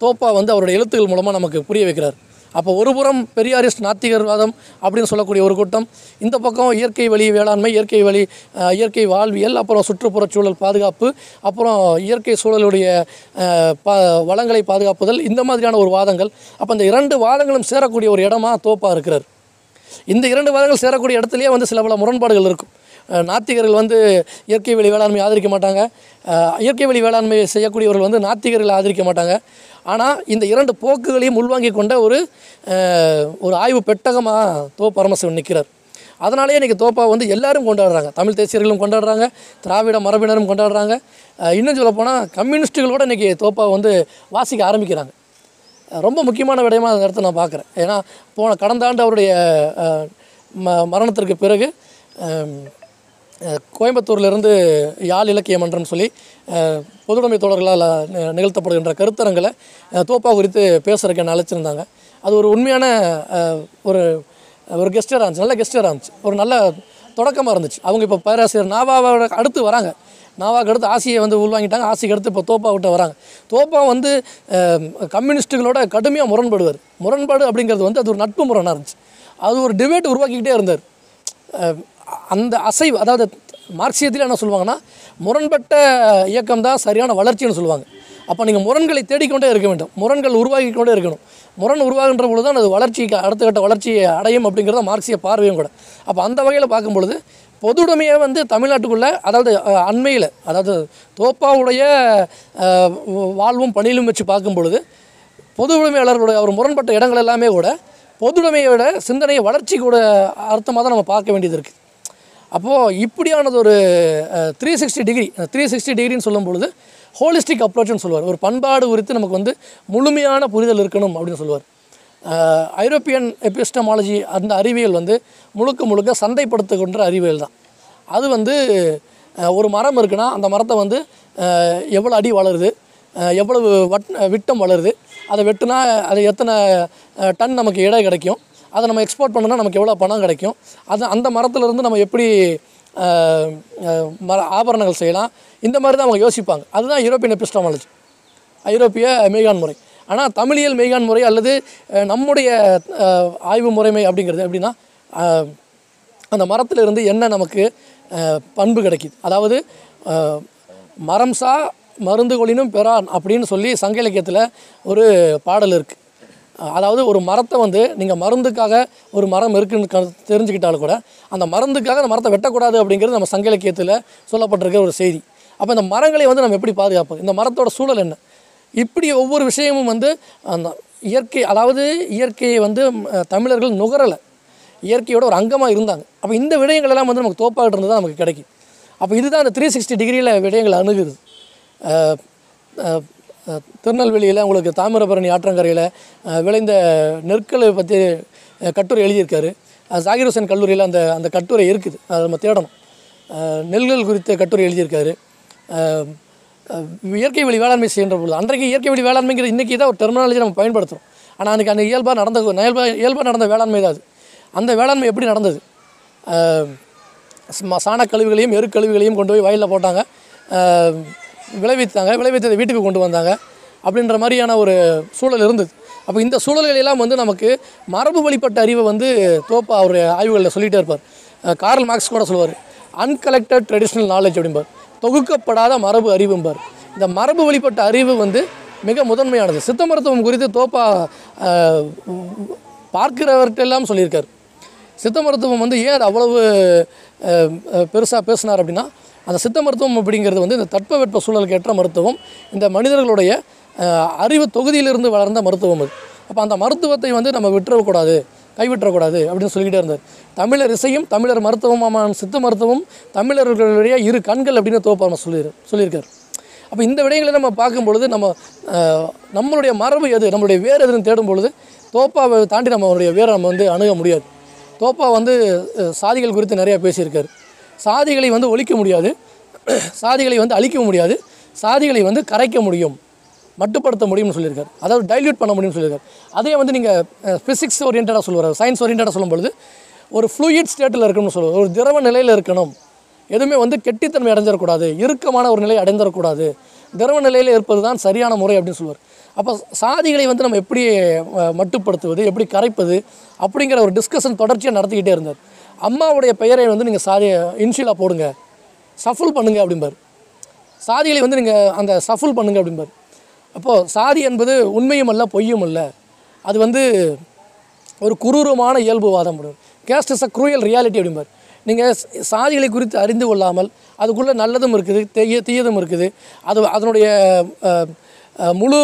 தோப்பா வந்து அவருடைய எழுத்துக்கள் மூலமாக நமக்கு புரிய வைக்கிறார். அப்போ ஒரு புறம் பெரியாரிஸ்ட் நாத்திகர்வாதம் அப்படின்னு சொல்லக்கூடிய ஒரு கூட்டம் இந்த பக்கம் இயற்கை வழி வேளாண்மை இயற்கை வழி இயற்கை வாழ்வியல் அப்புறம் சுற்றுப்புறச் சூழல் பாதுகாப்பு அப்புறம் இயற்கை சூழலுடைய பா ப வளங்களை பாதுகாப்புதல் இந்த மாதிரியான ஒரு வாதங்கள். அப்போ இந்த இரண்டு வாதங்களும் சேரக்கூடிய ஒரு இடமா தோப்பாக இருக்கிறார். இந்த இரண்டு வாதங்கள் சேரக்கூடிய இடத்துலையே வந்து சில பல முரண்பாடுகள் இருக்கும். நாத்திகர்கள் வந்து இயற்கை வழி வேளாண்மை ஆதரிக்க மாட்டாங்க. இயற்கை வழி வேளாண்மை செய்யக்கூடியவர்கள் வந்து நாத்திகர்களை ஆதரிக்க மாட்டாங்க. ஆனால் இந்த இரண்டு போக்குகளையும் உள்வாங்கி கொண்ட ஒரு ஒரு ஆய்வு பெட்டகமாக தோ பரமசிவன் நிற்கிறார் அதனாலேயே இன்றைக்கி தோப்பா வந்து எல்லாரும் கொண்டாடுறாங்க. தமிழ் தேசியர்களும் கொண்டாடுறாங்க திராவிட மரபினரும் கொண்டாடுறாங்க. இன்னும் சொல்லப்போனால் கம்யூனிஸ்ட்டுகளோட இன்றைக்கி தோப்பா வந்து வாசிக்க ஆரம்பிக்கிறாங்க. ரொம்ப முக்கியமான விடயமாக அந்த இடத்த நான் பார்க்குறேன் ஏன்னா போன கடந்த ஆண்டு அவருடைய ம மரணத்திற்கு பிறகு கோயம்புத்தூர்லேருந்து யாழ் இலக்கிய மன்றம் சொல்லி பொதுடைமை பொதுவுடைமை தோழர்களால் நிகழ்த்தப்படுகின்ற கருத்தரங்களை தோப்பா குறித்து பேசுகிறக்கு என்ன அழைச்சிருந்தாங்க. அது ஒரு உண்மையான ஒரு ஒரு கெஸ்டராக இருந்துச்சு. நல்ல கெஸ்டராக இருந்துச்சு. ஒரு நல்ல தொடக்கமாக இருந்துச்சு. அவங்க இப்போ பேராசிரியர் நாவாவோட அடுத்து வராங்க. நாவாக்கு அடுத்து ஆசியை வந்து உள்வாங்கிட்டாங்க. ஆசிக்கு அடுத்து இப்போ தோப்பா விட்டு வராங்க. தோப்பா வந்து கம்யூனிஸ்ட்டுகளோட கடுமையாக முரண்படுவார். முரண்பாடு அப்படிங்கிறது வந்து அது ஒரு நட்பு முரணாக இருந்துச்சு. அது ஒரு டிபேட் உருவாக்கிக்கிட்டே இருந்தார். அந்த அசைவு அதாவது மார்க்சியத்தில் என்ன சொல்லுவாங்கன்னா முரண்பட்ட இயக்கம் தான் சரியான வளர்ச்சின்னு சொல்லுவாங்க. அப்போ நீங்கள் முரண்களை தேடிக்கொண்டே இருக்க வேண்டும். முரண்கள் உருவாகிக்கொண்டே இருக்கணும். முரண் உருவாகின்ற பொழுது தான் அது வளர்ச்சிக்கு அடுத்த கட்ட வளர்ச்சியை அடையும் அப்படிங்கிறத மார்க்சிய பார்வையும் கூட. அப்போ அந்த வகையில் பார்க்கும் பொழுது பொதுவுடைமையை வந்து தமிழ்நாட்டுக்குள்ளே அதாவது அண்மையில் அதாவது தோப்பாவுடைய வாழ்வும் பணியிலும் வச்சு பார்க்கும் பொழுது பொது உடைமையாளர்களுடைய அவர் முரண்பட்ட இடங்கள் எல்லாமே கூட பொதுவுடைமையோட சிந்தனையை வளர்ச்சி கூட அர்த்தமாக தான் நம்ம பார்க்க வேண்டியது இருக்குது அப்போது இப்படியானது ஒரு three sixty degree three sixty டிகிரின்னு சொல்லும் பொழுது ஹோலிஸ்டிக் அப்ரோச்னு சொல்லுவார். ஒரு பண்பாடு குறித்து நமக்கு வந்து முழுமையான புரிதல் இருக்கணும் அப்படின்னு சொல்லுவார். ஐரோப்பியன் எபிஸ்டமாலஜி அந்த அறிவியல் வந்து முழுக்க முழுக்க சந்தைப்படுத்துகின்ற அறிவியல் தான். அது வந்து ஒரு மரம் இருக்குன்னா அந்த மரத்தை வந்து எவ்வளோ அடி வளருது எவ்வளவு வட் விட்டம் வளருது அதை வெட்டுனா அது எத்தனை டன் நமக்கு எடை கிடைக்கும் அதை நம்ம எக்ஸ்போர்ட் பண்ணோன்னா நமக்கு எவ்வளோ பணம் கிடைக்கும்? அது அந்த மரத்துலேருந்து நம்ம எப்படி மர ஆபரணங்கள் செய்யலாம்? இந்த மாதிரி தான் அவங்க யோசிப்பாங்க. அதுதான் யூரோப்பியன் எபிஸ்டமாலஜி ஐரோப்பிய மெய்கான் முறை. ஆனால் தமிழியல் மெய்கான் முறை அல்லது நம்முடைய ஆய்வு முறைமை அப்படிங்கிறது எப்படின்னா அந்த மரத்திலிருந்து என்ன நமக்கு பண்பு கிடைக்குது. அதாவது அஹ், மரம் சா மருந்து கொளினும் பெறான் அப்படின்னு சொல்லி சங்க இலக்கியத்தில் ஒரு பாடல் இருக்குது அதாவது ஒரு மரத்தை வந்து நீங்கள் மருந்துக்காக ஒரு மரம் இருக்குன்னு க- தெரிஞ்சுக்கிட்டாலும் கூட அந்த மருந்துக்காக அந்த மரத்தை வெட்டக்கூடாது அப்படிங்கிறது நம்ம சங்க இலக்கியத்தில் சொல்லப்பட்டிருக்கிற ஒரு செய்தி. அப்போ இந்த மரங்களை வந்து நம்ம எப்படி பாதுகாப்போம்? இந்த மரத்தோட சூழல் என்ன? இப்படி ஒவ்வொரு விஷயமும் வந்து அந்த இயற்கை அதாவது இயற்கையை வந்து தமிழர்கள் நுகரலை. இயற்கையோட ஒரு அங்கமாக இருந்தாங்க. அப்போ இந்த விடயங்கள் எல்லாம் வந்து நமக்கு தோப்பாகிட்டு இருந்தது தான் நமக்கு கிடைக்கும். அப்போ இதுதான் அந்த த்ரீ சிக்ஸ்டி டிகிரியில் விடயங்கள் அணுகுது. திருநெல்வேலியில் உங்களுக்கு தாமிரபரணி ஆற்றங்கரையில் விளைந்த நெற்களை பற்றி கட்டுரை எழுதியிருக்காரு. ஜாகிர் ஹுசேன் கல்லூரியில் அந்த அந்த கட்டுரை இருக்குது. அதை நம்ம தேடணும். நெல்கள் குறித்த கட்டுரை எழுதியிருக்காரு. இயற்கை வழி வேளாண்மை செய்கின்ற பொழுது அன்றைக்கு இயற்கை வழி வேளாண்மைங்கிற இன்றைக்கி தான் ஒரு டெர்மினாலஜி நம்ம பயன்படுத்துகிறோம் ஆனால் அன்றைக்கி அந்த இயல்பாக நடந்த இயல்பாக இயல்பாக நடந்த வேளாண்மை தான் அது. அந்த வேளாண்மை எப்படி நடந்தது? சாணக்கழிவுகளையும் எருக்கழிவுகளையும் கொண்டு போய் வயலில் போட்டாங்க. விளைவித்தாங்க விளைவித்ததை வீட்டுக்கு கொண்டு வந்தாங்க அப்படின்ற மாதிரியான ஒரு சூழல் இருந்தது. அப்போ இந்த சூழல்கள் எல்லாம் வந்து நமக்கு மரபு வழிபட்ட அறிவை வந்து தோப்பா அவர் ஆய்வுகளில் சொல்லிகிட்டே இருப்பார். கார்ல் மார்க்ஸ் கூட சொல்லுவார் அன்கலெக்டட் ட்ரெடிஷ்னல் நாலேஜ் அப்படிம்பார். தொகுக்கப்படாத மரபு அறிவும்பார். இந்த மரபு வழிபட்ட அறிவு வந்து மிக முதன்மையானது. சித்த மருத்துவம் குறித்து தோப்பா பார்க்கிறவர்கிட்டெல்லாம் சொல்லியிருக்கார். சித்த மருத்துவம் வந்து ஏன் அது அவ்வளவு பெருசாக பேசினார் அப்படின்னா அந்த சித்த மருத்துவம் அப்படிங்கிறது வந்து இந்த தட்பவெட்ப சூழலுக்கு ஏற்ற மருத்துவம் இந்த மனிதர்களுடைய அறிவு தொகுதியிலிருந்து வளர்ந்த மருத்துவம் அது. அப்போ அந்த மருத்துவத்தை வந்து நம்ம விட்டுறக்கூடாது கைவிட்டக்கூடாது அப்படின்னு சொல்லிக்கிட்டே இருந்தார். தமிழர் இசையும் தமிழர் மருத்துவமான சித்த மருத்துவம் தமிழர்களுடைய இரு கண்கள் அப்படின்னு தோப்பாம சொல்லி சொல்லியிருக்கார். அப்போ இந்த விடயங்களை நம்ம பார்க்கும்பொழுது நம்ம நம்மளுடைய மரபு எது நம்மளுடைய வேர் எதுன்னு தேடும் பொழுது தோப்பாவை தாண்டி நம்மளுடைய வேரை நம்ம வந்து அணுக முடியாது. தோப்பா வந்து சாதிகள் குறித்து நிறையா பேசியிருக்காரு. சாதிகளை வந்து ஒழிக்க முடியாது. சாதிகளை வந்து அழிக்க முடியாது. சாதிகளை வந்து கரைக்க முடியும். மட்டுப்படுத்த முடியும்னு சொல்லியிருக்கார். அதாவது டைல்யூட் பண்ண முடியும்னு சொல்லியிருக்கார். அதே வந்து நீங்கள் ஃபிசிக்ஸ் ஓரியன்டாக சொல்லுவார். சயின்ஸ் ஓரியன்டாக சொல்லும் பொழுது ஒரு ஃப்ளூயிட் ஸ்டேட்டில் இருக்கணும்னு சொல்லுவார். ஒரு திரவ நிலையில் இருக்கணும். எதுவுமே வந்து கெட்டித்தன்மை அடைஞ்சிடக்கூடாது. இறுக்கமான ஒரு நிலை அடைந்துடக்கூடாது. திரவ நிலையில் இருப்பது தான் சரியான முறை அப்படின்னு சொல்லுவார். அப்போ சாதிகளை வந்து நம்ம எப்படி மட்டுப்படுத்துவது எப்படி கரைப்பது அப்படிங்கிற ஒரு டிஸ்கஷன் தொடர்ச்சியாக நடத்திக்கிட்டே இருந்தார். அம்மாவுடைய பெயரை வந்து நீங்கள் சாதி இன்ஷியலாக போடுங்க. சஃபுல் பண்ணுங்க அப்படிம்பார். சாதிகளை வந்து நீங்கள் அந்த சஃபுல் பண்ணுங்க அப்படிம்பார். அப்போது சாதி என்பது உண்மையும் அல்ல பொய்யும் அல்ல. அது வந்து ஒரு குரூரமான இயல்புவாதம் caste is a cruel reality அப்படிம்பார். நீங்கள் சாதிகளை குறித்து அறிந்து கொள்ளாமல் அதுக்குள்ளே நல்லதும் இருக்குது தீய தீயதும் இருக்குது. அது அதனுடைய முழு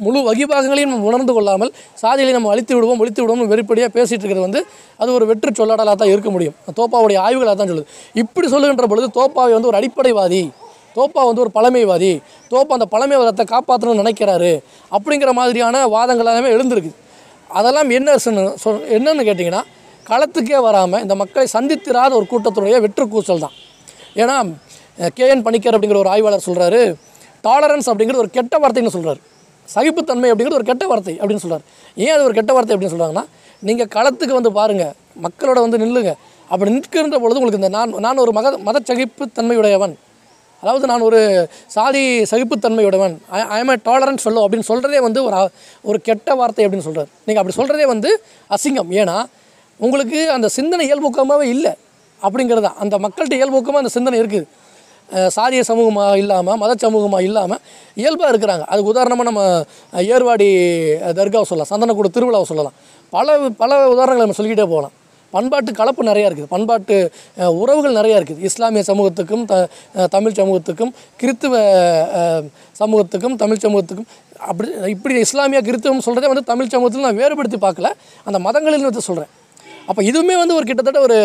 முழு வகிபாகங்களையும் நம்ம உணர்ந்து கொள்ளாமல் சாதிகளை நம்ம அழித்து விடுவோம் ஒழித்து விடுவோம் வெறுப்படியாக பேசிகிட்டு இருக்கிறது வந்து அது ஒரு வெற்று சொல்லாடலாக தான் இருக்க முடியும். தோப்பாவுடைய ஆய்வுகளாக தான் சொல்லுது. இப்படி சொல்லுகின்ற பொழுது தோப்பாவை வந்து ஒரு அடிப்படைவாதி தோப்பா வந்து ஒரு பழமைவாதி தோப்பா அந்த பழமைவாதத்தை காப்பாற்றணும்னு நினைக்கிறாரு அப்படிங்கிற மாதிரியான வாதங்கள் எல்லாமே எழுந்திருக்கு. அதெல்லாம் என்ன சொன்ன- சொல் என்னன்னு கேட்டிங்கன்னா களத்துக்கே வராமல் இந்த மக்களை சந்தித்திராத ஒரு கூட்டத்துடைய வெற்று கூச்சல் தான். ஏன்னா கேஎன் பணிக்கர் அப்படிங்கிற ஒரு ஆய்வாளர் சொல்கிறாரு டாலரன்ஸ் அப்படிங்கிறது ஒரு கெட்ட வார்த்தைன்னு சொல்கிறார் சகிப்புத்தன்மை அப்படிங்கிறது ஒரு கெட்ட வார்த்தை அப்படின்னு சொல்கிறார் ஏன் அது ஒரு கெட்ட வார்த்தை அப்படின்னு சொல்கிறாங்கன்னா நீங்கள் களத்துக்கு வந்து பாருங்கள் மக்களோட வந்து நில்லுங்க. அப்படி நிற்கின்ற பொழுது உங்களுக்கு இந்த நான் நான் ஒரு மத மத சகிப்புத்தன்மையுடையவன். அதாவது நான் ஒரு சாதி சகிப்புத்தன்மையுடையவன். ஐ ஐ ஏ டாலரன்ஸ் சொல்லும் அப்படின்னு சொல்கிறதே வந்து ஒரு ஒரு கெட்ட வார்த்தை அப்படின்னு சொல்கிறார் நீங்கள் அப்படி சொல்கிறதே வந்து அசிங்கம். ஏன்னா உங்களுக்கு அந்த சிந்தனை இயல்பூக்கமாகவே இல்லை அப்படிங்கிறது. தான் அந்த மக்கள்கிட்ட இயல்பூக்கமாக அந்த சிந்தனை இருக்குது. சாதிய சமூகமாக இல்லாமல் மத சமூகமாக இல்லாமல் இயல்பாக இருக்கிறாங்க. அதுக்கு உதாரணமாக நம்ம ஏர்வாடி தர்காவை சொல்லலாம். சந்தனக்கூட திருவிழாவை சொல்லலாம். பல பல உதாரணங்களை நம்ம சொல்லிக்கிட்டே போகலாம். பண்பாட்டு கலப்பு நிறையா இருக்குது. பண்பாட்டு உறவுகள் நிறையா இருக்குது. இஸ்லாமிய சமூகத்துக்கும் த தமிழ் சமூகத்துக்கும் கிறித்துவ சமூகத்துக்கும் தமிழ் சமூகத்துக்கும் அப்படி இப்படி இஸ்லாமிய கிறித்துவம் சொல்கிறதே வந்து தமிழ் சமூகத்தில் நான் வேறுபடுத்தி பார்க்கல. அந்த மதங்களில் வந்து சொல்கிறேன் அப்போ இதுவுமே வந்து ஒரு கிட்டத்தட்ட ஒரு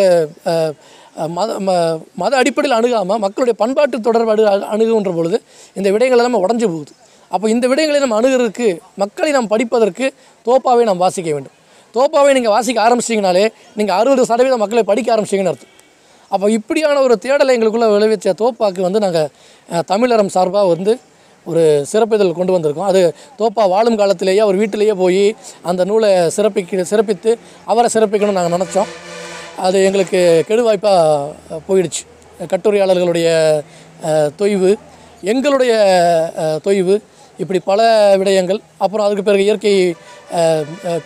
மத ம- மத அடிப்படையில் அணுகாமல் மக்களுடைய பண்பாட்டு தொடர்பு அணு அணுகுன்ற பொழுது இந்த விடயங்கள் எல்லாமே உடஞ்சி போகுது. அப்போ இந்த விடயங்களை நம்ம அணுகிறதுக்கு மக்களை நாம் படிப்பதற்கு தோப்பாவை நாம் வாசிக்க வேண்டும். தோப்பாவை நீங்கள் வாசிக்க ஆரம்பிச்சிங்கனாலே நீங்கள் அறுபது சதவீதம் மக்களை படிக்க ஆரம்பிச்சிங்கன்னு அர்த்தம். அப்போ இப்படியான ஒரு தேடலை எங்களுக்குள்ளே விளைவிச்ச தோப்பாக்கு வந்து நாங்கள் தமிழரம் சார்பாக வந்து ஒரு சிறப்பிதழ் கொண்டு வந்திருக்கோம். அது தோப்பா வாழும் காலத்திலேயே அவர் வீட்டிலேயே போய் அந்த நூலை சிறப்பிக்க சிறப்பித்து அவரை சிறப்பிக்கணும்னு நாங்கள் நினச்சோம். அது எங்களுக்கு கெடுவாய்ப்பாக போயிடுச்சு. கட்டுரையாளர்களுடைய தொய்வு எங்களுடைய தொய்வு இப்படி பல விடயங்கள் அப்புறம் அதுக்கு பிறகு இயற்கை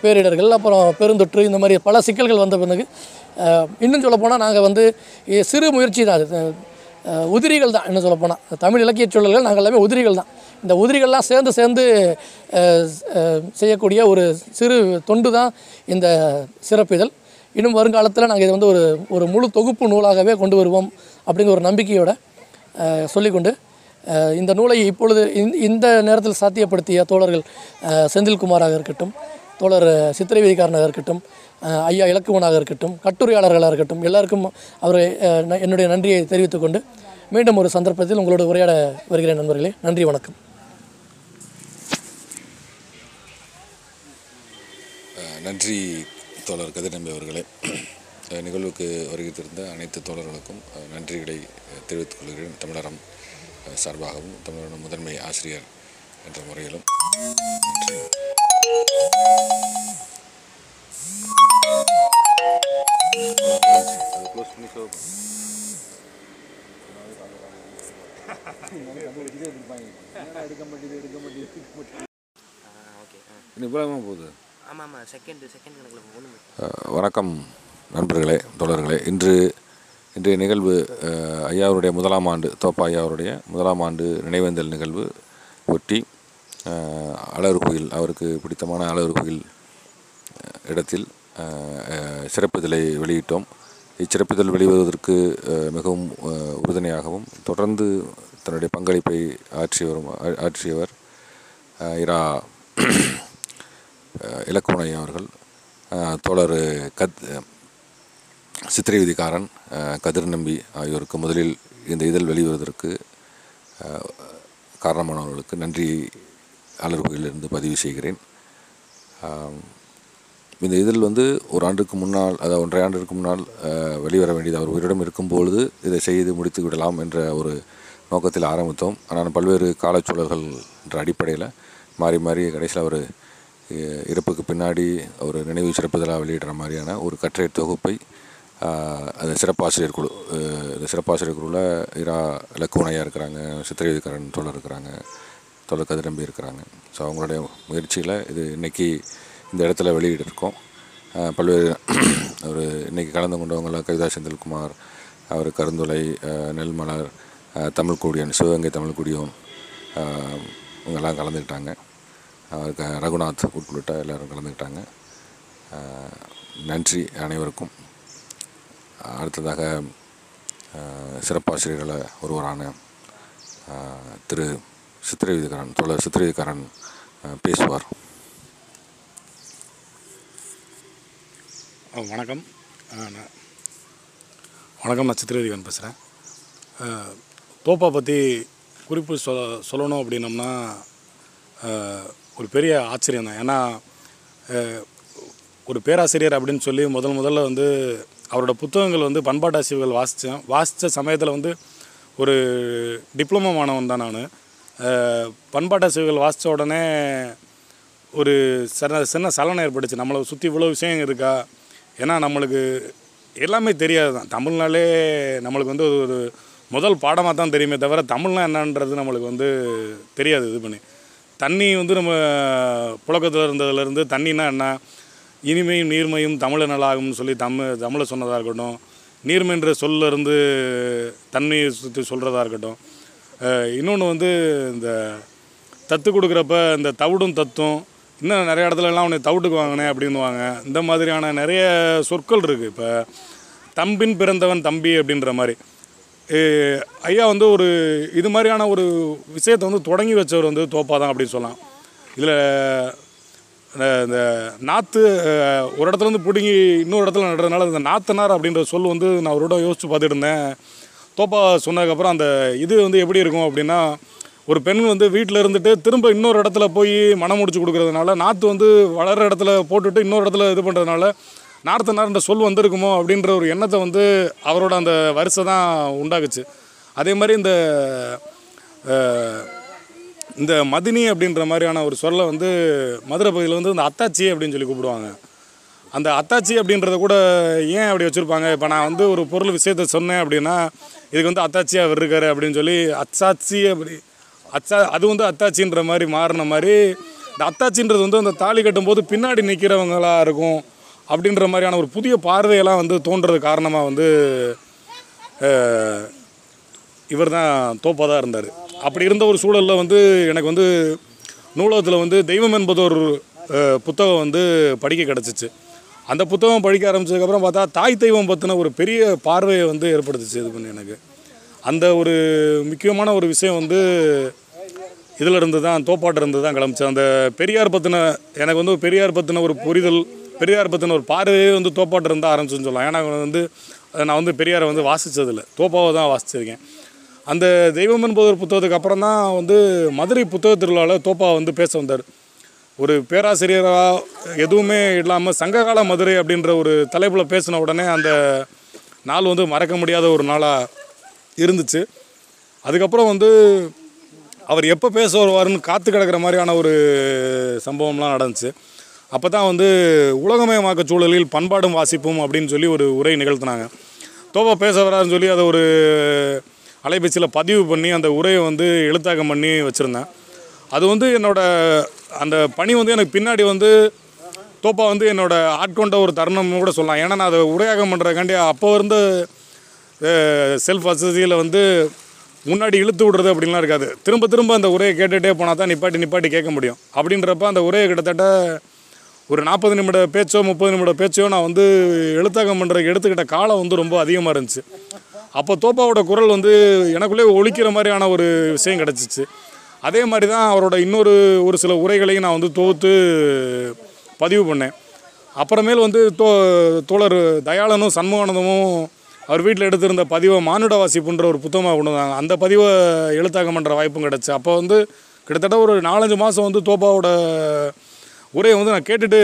பேரிடர்கள் அப்புறம் பெருந்தொற்று இந்த மாதிரி பல சிக்கல்கள் வந்த பிறகு இன்னும் சொல்லப்போனால் நாங்கள் வந்து சிறு முயற்சி தான் அது உதிரிகள் தான் என்ன சொல்லப்போனால் தமிழ் இலக்கிய சூழல்கள் நாங்கள் எல்லாமே உதிரிகள் தான். இந்த உதிரிகள்லாம் சேர்ந்து சேர்ந்து செய்யக்கூடிய ஒரு சிறு தொண்டு தான் இந்த சிறப்பிதழ். இன்னும் வருங்காலத்தில் நாங்கள் இதை வந்து ஒரு ஒரு முழு தொகுப்பு நூலாகவே கொண்டு வருவோம் அப்படிங்கிற ஒரு நம்பிக்கையோட சொல்லிக்கொண்டு இந்த நூலை இப்பொழுது இந்த- நேரத்தில் சாத்தியப்படுத்திய தோழர்கள் செந்தில்குமாராக இருக்கட்டும் தோழர் சித்திரை வீதிக்காரனாக இருக்கட்டும் ஐயா இலக்குவனாக இருக்கட்டும் கட்டுரையாளர்களாக இருக்கட்டும் எல்லாருக்கும் அவர் என்னுடைய நன்றியை தெரிவித்துக்கொண்டு மீண்டும் ஒரு சந்தர்ப்பத்தில் உங்களோட உரையாட வருகிறேன் நண்பர்களே. நன்றி வணக்கம். நன்றி தோழர் கதிர்நம்பி அவர்களே நிகழ்வுக்கு வருகை தந்த அனைத்து தோழர்களுக்கும் நன்றிகளை தெரிவித்துக் கொள்கிறேன். தமிழரம் சார்பாகவும் தமிழரம் முதன்மை ஆசிரியர் என்ற முறையிலும். இவ்வளவு போகுது. ஆமாம் ஆமாம் செகண்ட் செகண்ட் வணக்கம் நண்பர்களே தோழர்களே. இன்று இன்றைய நிகழ்வு ஐயாவுடைய முதலாம் ஆண்டு தோப்பா ஐயாவுடைய முதலாம் ஆண்டு நினைவேந்தல் நிகழ்வு ஒட்டி அஹ், அழகர் கோயில் அவருக்கு பிடித்தமான அழகர் கோயில் இடத்தில் சிறப்பிதழை வெளியிட்டோம். இச்சிறப்பிதழ் வெளிவருவதற்கு மிகவும் உறுதுணையாகவும் தொடர்ந்து தன்னுடைய பங்களிப்பை ஆற்றியவரும் ஆற்றியவர் இரா அஹ், அவர்கள் தோழர் கத் சித்திரை விதிக்காரன் கதிர் நம்பி ஆகியோருக்கு முதலில் இந்த இதழ் வெளிவருவதற்கு காரணமானவர்களுக்கு நன்றி அலர்வுகளிலிருந்து பதிவு செய்கிறேன். இந்த இதழ் வந்து ஒரு ஆண்டுக்கு முன்னால் அதாவது ஒன்றரை ஆண்டிற்கு முன்னால் வெளிவர வேண்டியது. அவர் உயிரிடம் இருக்கும் பொழுது இதை செய்து முடித்து விடலாம் என்ற ஒரு நோக்கத்தில் ஆரம்பித்தோம். ஆனால் பல்வேறு காலச்சூழல்கள் என்ற அடிப்படையில் மாறி மாறி கடைசியில் அவர் இறப்புக்கு பின்னாடி ஒரு நினைவு சிறப்புதலாக வெளியிடுற மாதிரியான ஒரு கட்டுரை தொகுப்பை அந்த சிறப்பாசிரியர் குழு இந்த சிறப்பாசிரியர் குழுவில் இரா இலக்குவனையாக இருக்கிறாங்க சித்திரவிதிக்காரன் தோழர் இருக்கிறாங்க தோழர் கதிரம்பி இருக்கிறாங்க. ஸோ அவங்களுடைய முயற்சியில் இது இன்னைக்கு இந்த இடத்துல வெளியிட்டிருக்கோம் பல்வேறு ஒரு இன்றைக்கி கலந்து கொண்டவங்களாம் கவிதா செந்தில்குமார் அவர் கருந்துளை நெல்மலர் ஆஹ், தமிழ் சிவகங்கை தமிழ் இவங்கெல்லாம் கலந்துக்கிட்டாங்க. ரகுநாத் உட்பட எல்லோரும் கலந்துக்கிட்டாங்க. நன்றி அனைவருக்கும். அடுத்ததாக சிறப்பாசிரியர்களை ஒருவரான திரு சித்திரவிதிகாரன் தோழர் சித்திரவிதிகாரன் பேசுவார். வணக்கம். நான் வணக்கம் நான் சித்திரதிகன் பேசுகிறேன் தோப்பா பற்றி குறிப்பு சொ சொல்லணும் அப்படின்னம்னா ஒரு பெரிய ஆச்சரியம் தான். ஏன்னா ஒரு பேராசிரியர் அப்படின்னு சொல்லி முதல் முதல்ல வந்து அவரோட புத்தகங்கள் வந்து பண்பாட்டாசிரியர்கள் வாசித்தேன் வாசித்த சமயத்தில் வந்து ஒரு டிப்ளமோ மாணவன் தான் நான். பண்பாட்டாசிரியர்கள் வாசித்த உடனே ஒரு சின்ன சின்ன சலனம் ஏற்பட்டுச்சு. நம்மளை சுற்றி இவ்வளோ விஷயம் இருக்கா? ஏன்னா நம்மளுக்கு எல்லாமே தெரியாது தான். தமிழ்னாலே நம்மளுக்கு வந்து ஒரு முதல் பாடமாக தான் தெரியுமே தவிர தமிழ்னா என்னன்றது நம்மளுக்கு வந்து தெரியாது இது பண்ணி. தண்ணி வந்து நம்ம புழக்கத்தில் இருந்ததுலேருந்து தண்ணினா என்ன? இனிமையும் நீர்மையும் தமிழ நலாகும்னு சொல்லி தமிழ் தமிழை சொன்னதாக இருக்கட்டும். நீர்மைன்ற சொல்ல இருந்து தண்ணியை சுற்றி சொல்கிறதா இருக்கட்டும். இன்னொன்று வந்து இந்த தத்து கொடுக்குறப்ப இந்த தவிடும் தத்தும் இன்னும் நிறைய இடத்துலலாம் உன்னை தவிட்டுக்கு வாங்கினேன் அப்படின்னுவாங்க. இந்த மாதிரியான நிறைய சொற்கள் இருக்குது இப்போ தம்பின் பிறந்தவன் தம்பி அப்படின்ற மாதிரி. ஐயா வந்து ஒரு இது மாதிரியான ஒரு விஷயத்தை வந்து தொடங்கி வச்சவர் வந்து தோப்பா தான் அப்படின்னு சொல்லலாம். இதில் இந்த நாற்று ஒரு இடத்துல இருந்து பிடுங்கி இன்னொரு இடத்துல நடுறதுனால இந்த நாத்தனார் அப்படின்ற சொல் வந்து நான் ஒரு யோசித்து யோசிச்சு பார்த்துட்டு இருந்தேன். தோப்பா சொன்னதுக்கப்புறம் அந்த இது வந்து எப்படி இருக்கும் அப்படின்னா ஒரு பெண் வந்து வீட்டில் இருந்துட்டு திரும்ப இன்னொரு இடத்துல போய் மனம் முடிச்சு கொடுக்குறதுனால நாற்று வந்து வளர்கிற இடத்துல போட்டுட்டு இன்னொரு இடத்துல இது பண்ணுறதுனால நார்த்தனார்ன்ற சொல் வந்திருக்குமோ அப்படின்ற ஒரு எண்ணத்தை வந்து அவரோட அந்த வரிசை தான் உண்டாக்குச்சு. அதே மாதிரி இந்த இந்த மதினி அப்படின்ற மாதிரியான ஒரு சொல்லை வந்து மதுரை பகுதியில் வந்து இந்த அத்தாச்சி அப்படின்னு சொல்லி கூப்பிடுவாங்க. அந்த அத்தாச்சி அப்படின்றத கூட ஏன் அப்படி வச்சுருப்பாங்க? இப்போ நான் வந்து ஒரு பொருள் விஷயத்த சொன்னேன் அப்படின்னா இதுக்கு வந்து அத்தாச்சியாக அவர் இருக்காரு அப்படின்னு சொல்லி அச்சாச்சி அப்படி அச்சா அது வந்து அத்தாச்சின்ற மாதிரி மாறின மாதிரி இந்த அத்தாச்சின்றது வந்து அந்த தாலி கட்டும்போது பின்னாடி நிற்கிறவங்களாக இருக்கும். அப்படின்ற மாதிரியான ஒரு புதிய பார்வையெல்லாம் வந்து தோன்றது காரணமாக வந்து இவர் தான் தோப்பாக தான் இருந்தார். அப்படி இருந்த ஒரு சூழலில் வந்து எனக்கு வந்து நூலகத்தில் வந்து தெய்வம் என்பது ஒரு புத்தகம் வந்து படிக்க கிடச்சிச்சு. அந்த புத்தகம் படிக்க ஆரம்பிச்சதுக்கப்புறம் பார்த்தா தாய் தெய்வம் பற்றின ஒரு பெரிய பார்வையை வந்து ஏற்படுத்துச்சு இது பண்ணி எனக்கு. அந்த ஒரு முக்கியமான ஒரு விஷயம் வந்து இதில் இருந்து தான் தோப்பாட்டு இருந்து தான் கிளம்பிச்சு. அந்த பெரியார் பற்றின எனக்கு வந்து ஒரு பெரியார் பற்றின ஒரு புரிதல் பெரியார் பற்றின ஒரு பார்வையே வந்து தோப்பாட்டு இருந்தால் ஆரம்பிச்சுன்னு சொல்லலாம். ஏன்னா வந்து நான் வந்து பெரியாரை வந்து வாசித்ததில்லை தோப்பாவை தான் வாசிச்சிருக்கேன். அந்த தெய்வம் என்பது ஒரு புத்தகத்துக்கு அப்புறம் தான் வந்து மதுரை புத்தக திருவிழாவில் தோப்பா வந்து பேச வந்தார். ஒரு பேராசிரியராக எதுவுமே இல்லாமல் சங்ககால மதுரை அப்படின்ற ஒரு தலைப்பில் பேசின உடனே அந்த நாள் வந்து மறக்க முடியாத ஒரு நாளாக இருந்துச்சு. அதுக்கப்புறம் வந்து அவர் எப்போ பேச வருவாருன்னு காத்து கிடக்கிற மாதிரியான ஒரு சம்பவம்லாம் நடந்துச்சு. அப்போ தான் வந்து உலகமயமாக்க சூழலில் பண்பாடும் வாசிப்பும் அப்படின்னு சொல்லி ஒரு உரை நிகழ்த்தினாங்க. தோபா பேச வராருன்னு சொல்லி அதை ஒரு அலைபேசியில் பதிவு பண்ணி அந்த உரையை வந்து எழுத்தாக்கம் பண்ணி வச்சுருந்தேன். அது வந்து என்னோடய அந்த பணி வந்து எனக்கு பின்னாடி வந்து தோப்பா வந்து என்னோட ஆட்கொண்ட ஒரு தருணம்னு கூட சொல்லலாம். ஏன்னா நான் அதை உரையாகம் பண்ணுறதுக்காண்டி அப்போ இருந்த செல்ஃப் வசதியில் வந்து முன்னாடி இழுத்து விடுறது அப்படின்லாம் இருக்காது. திரும்ப திரும்ப அந்த உரையை கேட்டுகிட்டே போனால் தான் நிப்பாட்டி நிப்பாட்டி கேட்க முடியும். அப்படின்றப்ப அந்த உரையை கிட்டத்தட்ட ஒரு நாற்பது நிமிட பேச்சோ முப்பது நிமிட பேச்சோ நான் வந்து எழுத்தாக்கம் பண்ணுறதுக்கு எடுத்துக்கிட்ட காலம் வந்து ரொம்ப அதிகமாக இருந்துச்சு. அப்போ தோப்பாவோட குரல் வந்து எனக்குள்ளே ஒழிக்கிற மாதிரியான ஒரு விஷயம் கிடச்சிச்சு. அதே மாதிரி தான் அவரோட இன்னொரு ஒரு சில உரைகளையும் நான் வந்து தொகுத்து பதிவு பண்ணேன். அப்புறமேல் வந்து தோ தோழர் தயாளனும் சண்முகானந்தமும் அவர் வீட்டில் எடுத்திருந்த பதிவை மானுட வாசிப்புன்ற ஒரு புத்தகமாக கொண்டு வந்தாங்க. அந்த பதிவை எழுத்தாக்கம் பண்ணுற வாய்ப்பும் கிடச்சி. அப்போ வந்து கிட்டத்தட்ட ஒரு நாலஞ்சு மாதம் வந்து தோப்பாவோட உரையை வந்து நான் கேட்டுட்டு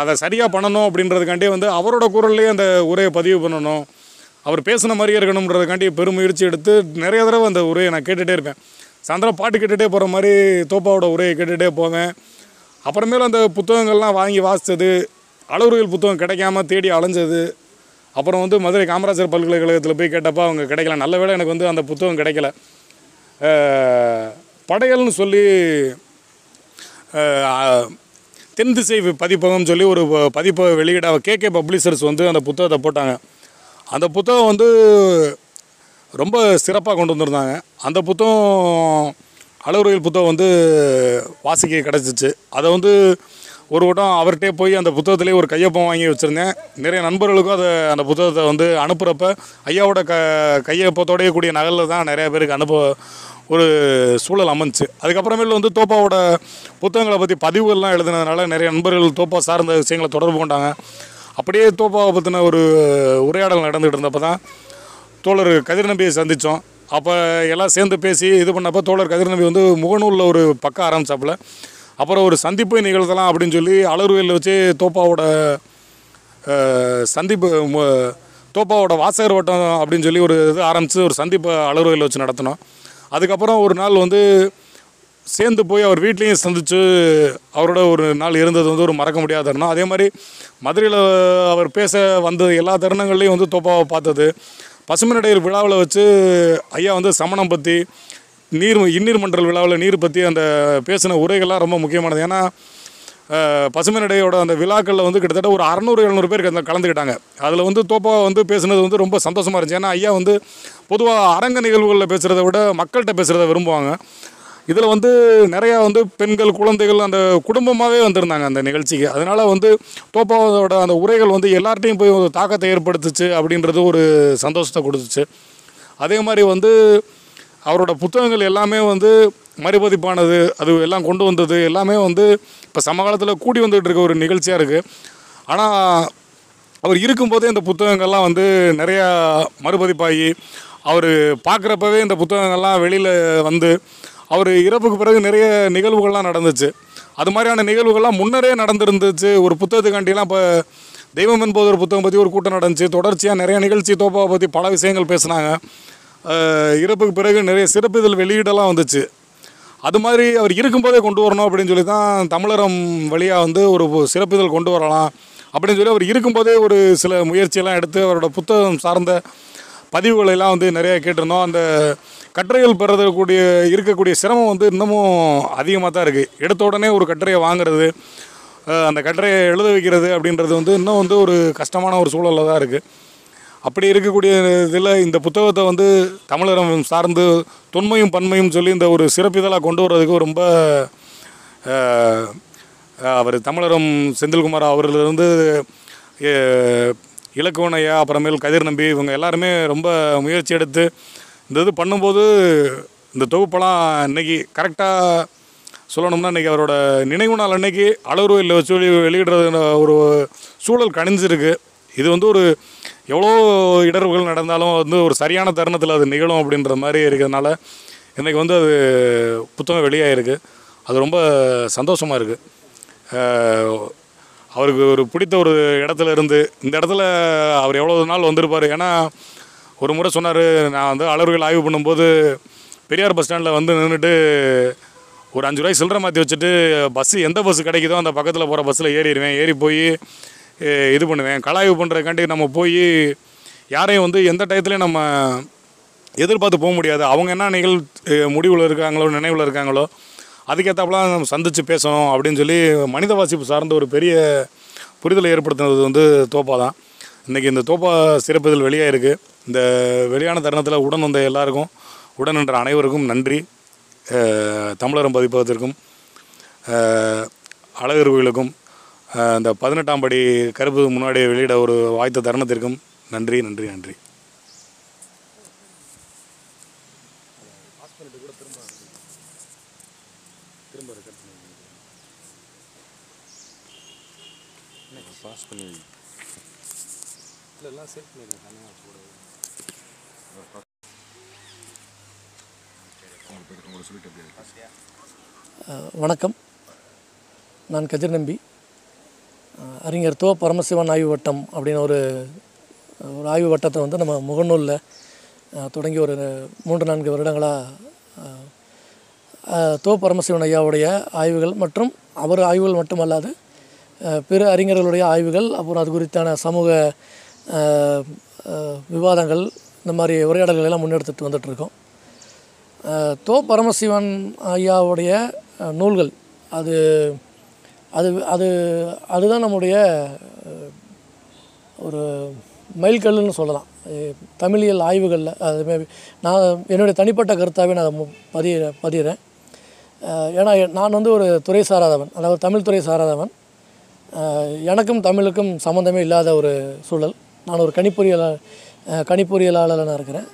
அதை சரியாக பண்ணணும் அப்படின்றதுக்காண்டி வந்து அவரோட குரல்லையே அந்த உரையை பதிவு பண்ணணும். அவர் பேசின மாதிரியே இருக்கணுன்றதுக்காண்டி பெருமுயற்சி எடுத்து நிறைய தடவை அந்த உரையை நான் கேட்டுகிட்டே இருப்பேன். சாயந்தரம் பாட்டு கேட்டுகிட்டே போகிற மாதிரி தோப்பாவோட உரையை கேட்டுகிட்டே போவேன். அப்புறமேலும் அந்த புத்தகங்கள்லாம் வாங்கி வாசித்தது அளவுகள் புத்தகம் கிடைக்காம தேடி அலைஞ்சது. அப்புறம் வந்து மதுரை காமராஜர் பல்கலைக்கழகத்தில் போய் கேட்டப்போ அவங்க கிடைக்கல. நல்ல வேலை எனக்கு வந்து அந்த புத்தகம் கிடைக்கல. படையல்னு சொல்லி தென் திசை பதிப்பகம் சொல்லி ஒரு ப- பதிப்பை வெளியிட கே பப்ளிஷர்ஸ் வந்து அந்த புத்தகத்தை போட்டாங்க. அந்த புத்தகம் வந்து ரொம்ப சிறப்பாக கொண்டு வந்திருந்தாங்க. அந்த புத்தகம் அளவுரையில் புத்தகம் வந்து வாசிக்க கிடச்சிச்சு. அதை வந்து ஒரு வட்டம் அவர்கிட்டே போய் அந்த புத்தகத்திலே ஒரு கையொப்பம் வாங்கி வச்சுருந்தேன். நிறைய நண்பர்களுக்கும் அதை அந்த புத்தகத்தை வந்து அனுப்புகிறப்ப ஐயாவோட க கையொப்பத்தோடய கூடிய நகலில் தான் நிறைய பேருக்கு அனுப்ப ஒரு சூழல் அமைஞ்சு. அதுக்கப்புறமேல வந்து தோப்பாவோட புத்தகங்களை பற்றி பதிவுகள்லாம் எழுதினதுனால நிறைய நண்பர்கள் தோப்பா சார்ந்த விஷயங்களை தொடர்பு கொண்டாங்க. அப்படியே தோப்பாவை பற்றின ஒரு உரையாடல் நடந்துகிட்டு இருந்தப்போ தான் தோழர் கதிர் நம்பியை சந்தித்தோம் அப்போ எல்லாம் சேர்ந்து பேசி இது பண்ணப்போ தோழர் கதிர் நம்பி வந்து முகநூலில் ஒரு பக்கம் ஆரம்பித்தாப்புல அப்புறம் ஒரு சந்திப்பு நிகழ்த்தலாம் அப்படின்னு சொல்லி அலர்வேலில் வச்சு தோப்பாவோட சந்திப்பு தோப்பாவோட வாசகர் வட்டம் அப்படின்னு சொல்லி ஒரு இது ஆரம்பித்து ஒரு சந்திப்பை அலர்வேலில் வச்சு நடத்தினோம். அதுக்கப்புறம் ஒரு நாள் வந்து சேர்ந்து போய் அவர் வீட்லேயும் சந்தித்து அவரோட ஒரு நாள் இருந்தது வந்து ஒரு மறக்க முடியாத தருணம். அதே மாதிரி மதுரையில் அவர் பேச வந்த எல்லா தருணங்கள்லையும் வந்து தோப்பாவை பார்த்தது. பசுமநடையர் விழாவில் வச்சு ஐயா வந்து சமணம் பற்றி நீர் இன்னீர் மன்றல் விழாவில் நீர் பற்றி அந்த பேசின உரைகள்லாம் ரொம்ப முக்கியமானது. ஏன்னா பசுமை நடையோட அந்த விழாக்களில் வந்து கிட்டத்தட்ட ஒரு அறநூறு எழுநூறு பேர் கலந்துக்கிட்டாங்க. அதில் வந்து தோப்பா வந்து பேசுனது வந்து ரொம்ப சந்தோஷமாக இருந்துச்சு. ஏன்னா ஐயா வந்து பொதுவாக அரங்க நிகழ்வுகளில் பேசுகிறத விட மக்கள்கிட்ட பேசுகிறத விரும்புவாங்க. இதில் வந்து நிறையா வந்து பெண்கள் குழந்தைகள் அந்த குடும்பமாகவே வந்திருந்தாங்க அந்த நிகழ்ச்சிக்கு. அதனால் வந்து தோப்பாவோட அந்த உரைகள் வந்து எல்லார்ட்டையும் போய் ஒரு தாக்கத்தை ஏற்படுத்துச்சு அப்படின்றது ஒரு சந்தோஷத்தை கொடுத்துச்சு. அதே மாதிரி வந்து அவரோட புத்தகங்கள் எல்லாமே வந்து மறுபதிப்பானது அது எல்லாம் கொண்டு வந்தது எல்லாமே வந்து இப்போ சமகாலத்தில் கூடி வந்துகிட்டு இருக்க ஒரு நிகழ்ச்சியாக இருக்குது ஆனால் அவர் இருக்கும்போதே இந்த புத்தகங்கள்லாம் வந்து நிறையா மறுபதிப்பாகி அவர் பார்க்குறப்பவே இந்த புத்தகங்கள்லாம் வெளியில் வந்து அவர் இறப்புக்கு பிறகு நிறைய நிகழ்வுகள்லாம் நடந்துச்சு. அது மாதிரியான நிகழ்வுகள்லாம் முன்னரே நடந்துருந்துச்சு. ஒரு புத்தகத்துக்காண்டிலாம் இப்போ தெய்வம் என்பது ஒரு புத்தகம் பற்றி ஒரு கூட்டம் நடந்துச்சு. தொடர்ச்சியாக நிறைய நிகழ்ச்சி தோப்பாவை பற்றி பல விஷயங்கள் பேசினாங்க. இறப்புக்கு பிறகு நிறைய சிறப்பு இதில் வெளியீடெல்லாம் வந்துச்சு. அது மாதிரி அவர் இருக்கும்போதே கொண்டு வரணும் அப்படின்னு சொல்லி தான் தமிழரம் வழியாக வந்து ஒரு சிறப்புதல் கொண்டு வரலாம் அப்படின்னு சொல்லி அவர் இருக்கும்போதே ஒரு சில முயற்சியெல்லாம் எடுத்து அவரோட புத்தகம் சார்ந்த பதிவுகளெல்லாம் வந்து நிறைய கேட்டிருந்தோம். அந்த கட்டுரைகள் பெறக்கூடிய இருக்கக்கூடிய சிரமம் வந்து இன்னமும் அதிகமாக தான் இருக்குது எடுத்த உடனே ஒரு கட்டுரையை வாங்குறது அந்த கட்டுரையை எழுத வைக்கிறது அப்படின்றது வந்து இன்னும் வந்து ஒரு கஷ்டமான ஒரு சூழலில் தான் இருக்குது அப்படி இருக்கக்கூடிய இதில் இந்த புத்தகத்தை வந்து தமிழரம் சார்ந்து தொன்மையும் பன்மையும் சொல்லி இந்த ஒரு சிறப்பிதழாக கொண்டு வர்றதுக்கு ரொம்ப அவர் தமிழரம் செந்தில்குமார் அவர்களிருந்து இலக்குவனையா அப்புறமேல் கதிர் நம்பி இவங்க எல்லாருமே ரொம்ப முயற்சி எடுத்து இந்த இது பண்ணும்போது இந்த தொகுப்பெல்லாம் இன்னைக்கு கரெக்டாக சொல்லணும்னா இன்றைக்கி அவரோட நினைவு நாள் அன்னைக்கு அளவுருவில் வச்சு வெளி வெளியிடுறது ஒரு சூழல் கணிஞ்சிருக்கு. இது வந்து ஒரு எவ்வளோ இடர்வுகள் நடந்தாலும் வந்து ஒரு சரியான தருணத்தில் அது நிகழும் அப்படின்ற மாதிரி இருக்கிறதுனால இன்றைக்கி வந்து அது புத்தகம் வெளியாகிருக்கு அது ரொம்ப சந்தோஷமாக இருக்குது அவருக்கு ஒரு பிடித்த ஒரு இடத்துல இருந்து இந்த இடத்துல அவர் எவ்வளோ நாள் வந்திருப்பார்? ஏன்னா ஒரு முறை சொன்னார் நான் வந்து அளவுகள் ஆய்வு பண்ணும்போது பெரியார் பஸ் ஸ்டாண்டில் வந்து நின்றுட்டு ஒரு அஞ்சு ரூபாய் சில்லறை மாற்றி வச்சுட்டு பஸ்ஸு எந்த பஸ்ஸு கிடைக்குதோ அந்த பக்கத்தில் போகிற பஸ்ஸில் ஏறிடுவேன். ஏறி போய் இது பண்ணுவேன். கலாய்வு பண்ணுறதுக்காண்டி நம்ம போய் யாரையும் வந்து எந்த டயத்துலையும் நம்ம எதிர்பார்த்து போக முடியாது. அவங்க என்ன நிகழ் முடிவில் இருக்காங்களோ நினைவில் இருக்காங்களோ அதுக்கேற்றாப்புலாம் நம்ம சந்தித்து பேசணும் அப்படின்னு சொல்லி மனித வாசிப்பு சார்ந்த ஒரு பெரிய புரிதலை ஏற்படுத்தினது வந்து தோப்பா தான். இன்றைக்கி இந்த தோப்பா சிறப்பிதழ் வெளியாக இருக்குது இந்த வெளியான தருணத்தில் உடன் வந்த எல்லாருக்கும் உடன் நின்ற அனைவருக்கும் நன்றி. தமிழரும் பதிப்பதற்கும் பதிப்பகத்திற்கும் அழகர் கோயிலுக்கும் இந்த பதினெட்டாம் படி கருப்பு முன்னாடி வெளியிட ஒரு வாய்த்த தருணத்திற்கும் நன்றி நன்றி நன்றி. பாஸ் பண்ணி வணக்கம். நான் கதிர் நம்பி. அறிஞர் தோ பரமசிவன் ஆய்வு வட்டம் அப்படின்னு ஒரு ஒரு ஆய்வு வட்டத்தை வந்து நம்ம முகநூலில் தொடங்கி ஒரு மூன்று நான்கு வருடங்களாக தோ பரமசிவன் ஐயாவுடைய ஆய்வுகள் மற்றும் அவர் ஆய்வுகள் மட்டுமல்லாது பிற அறிஞர்களுடைய ஆய்வுகள் அப்புறம் அது குறித்தான சமூக விவாதங்கள் இந்த மாதிரி உரையாடல்கள் எல்லாம் முன்னெடுத்துட்டு வந்துட்டுருக்கோம். தோ பரமசிவன் ஐயாவுடைய நூல்கள் அது அது அது அதுதான் நம்முடைய ஒரு மைல்கல்லுன்னு சொல்லலாம். தமிழியல் ஆய்வுகளில் அது maybe நான் என்னுடைய தனிப்பட்ட கருத்தாகவே நான் அதை பதிய பதிகிறேன் ஏன்னா நான் வந்து ஒரு துறை சாராதவன் அதாவது தமிழ் துறை சாராதவன். எனக்கும் தமிழுக்கும் சம்மந்தமே இல்லாத ஒரு சூழல். நான் ஒரு கணிப்பொறியலாளர் கணிப்பொறியலாளராக இருக்கிறேன்.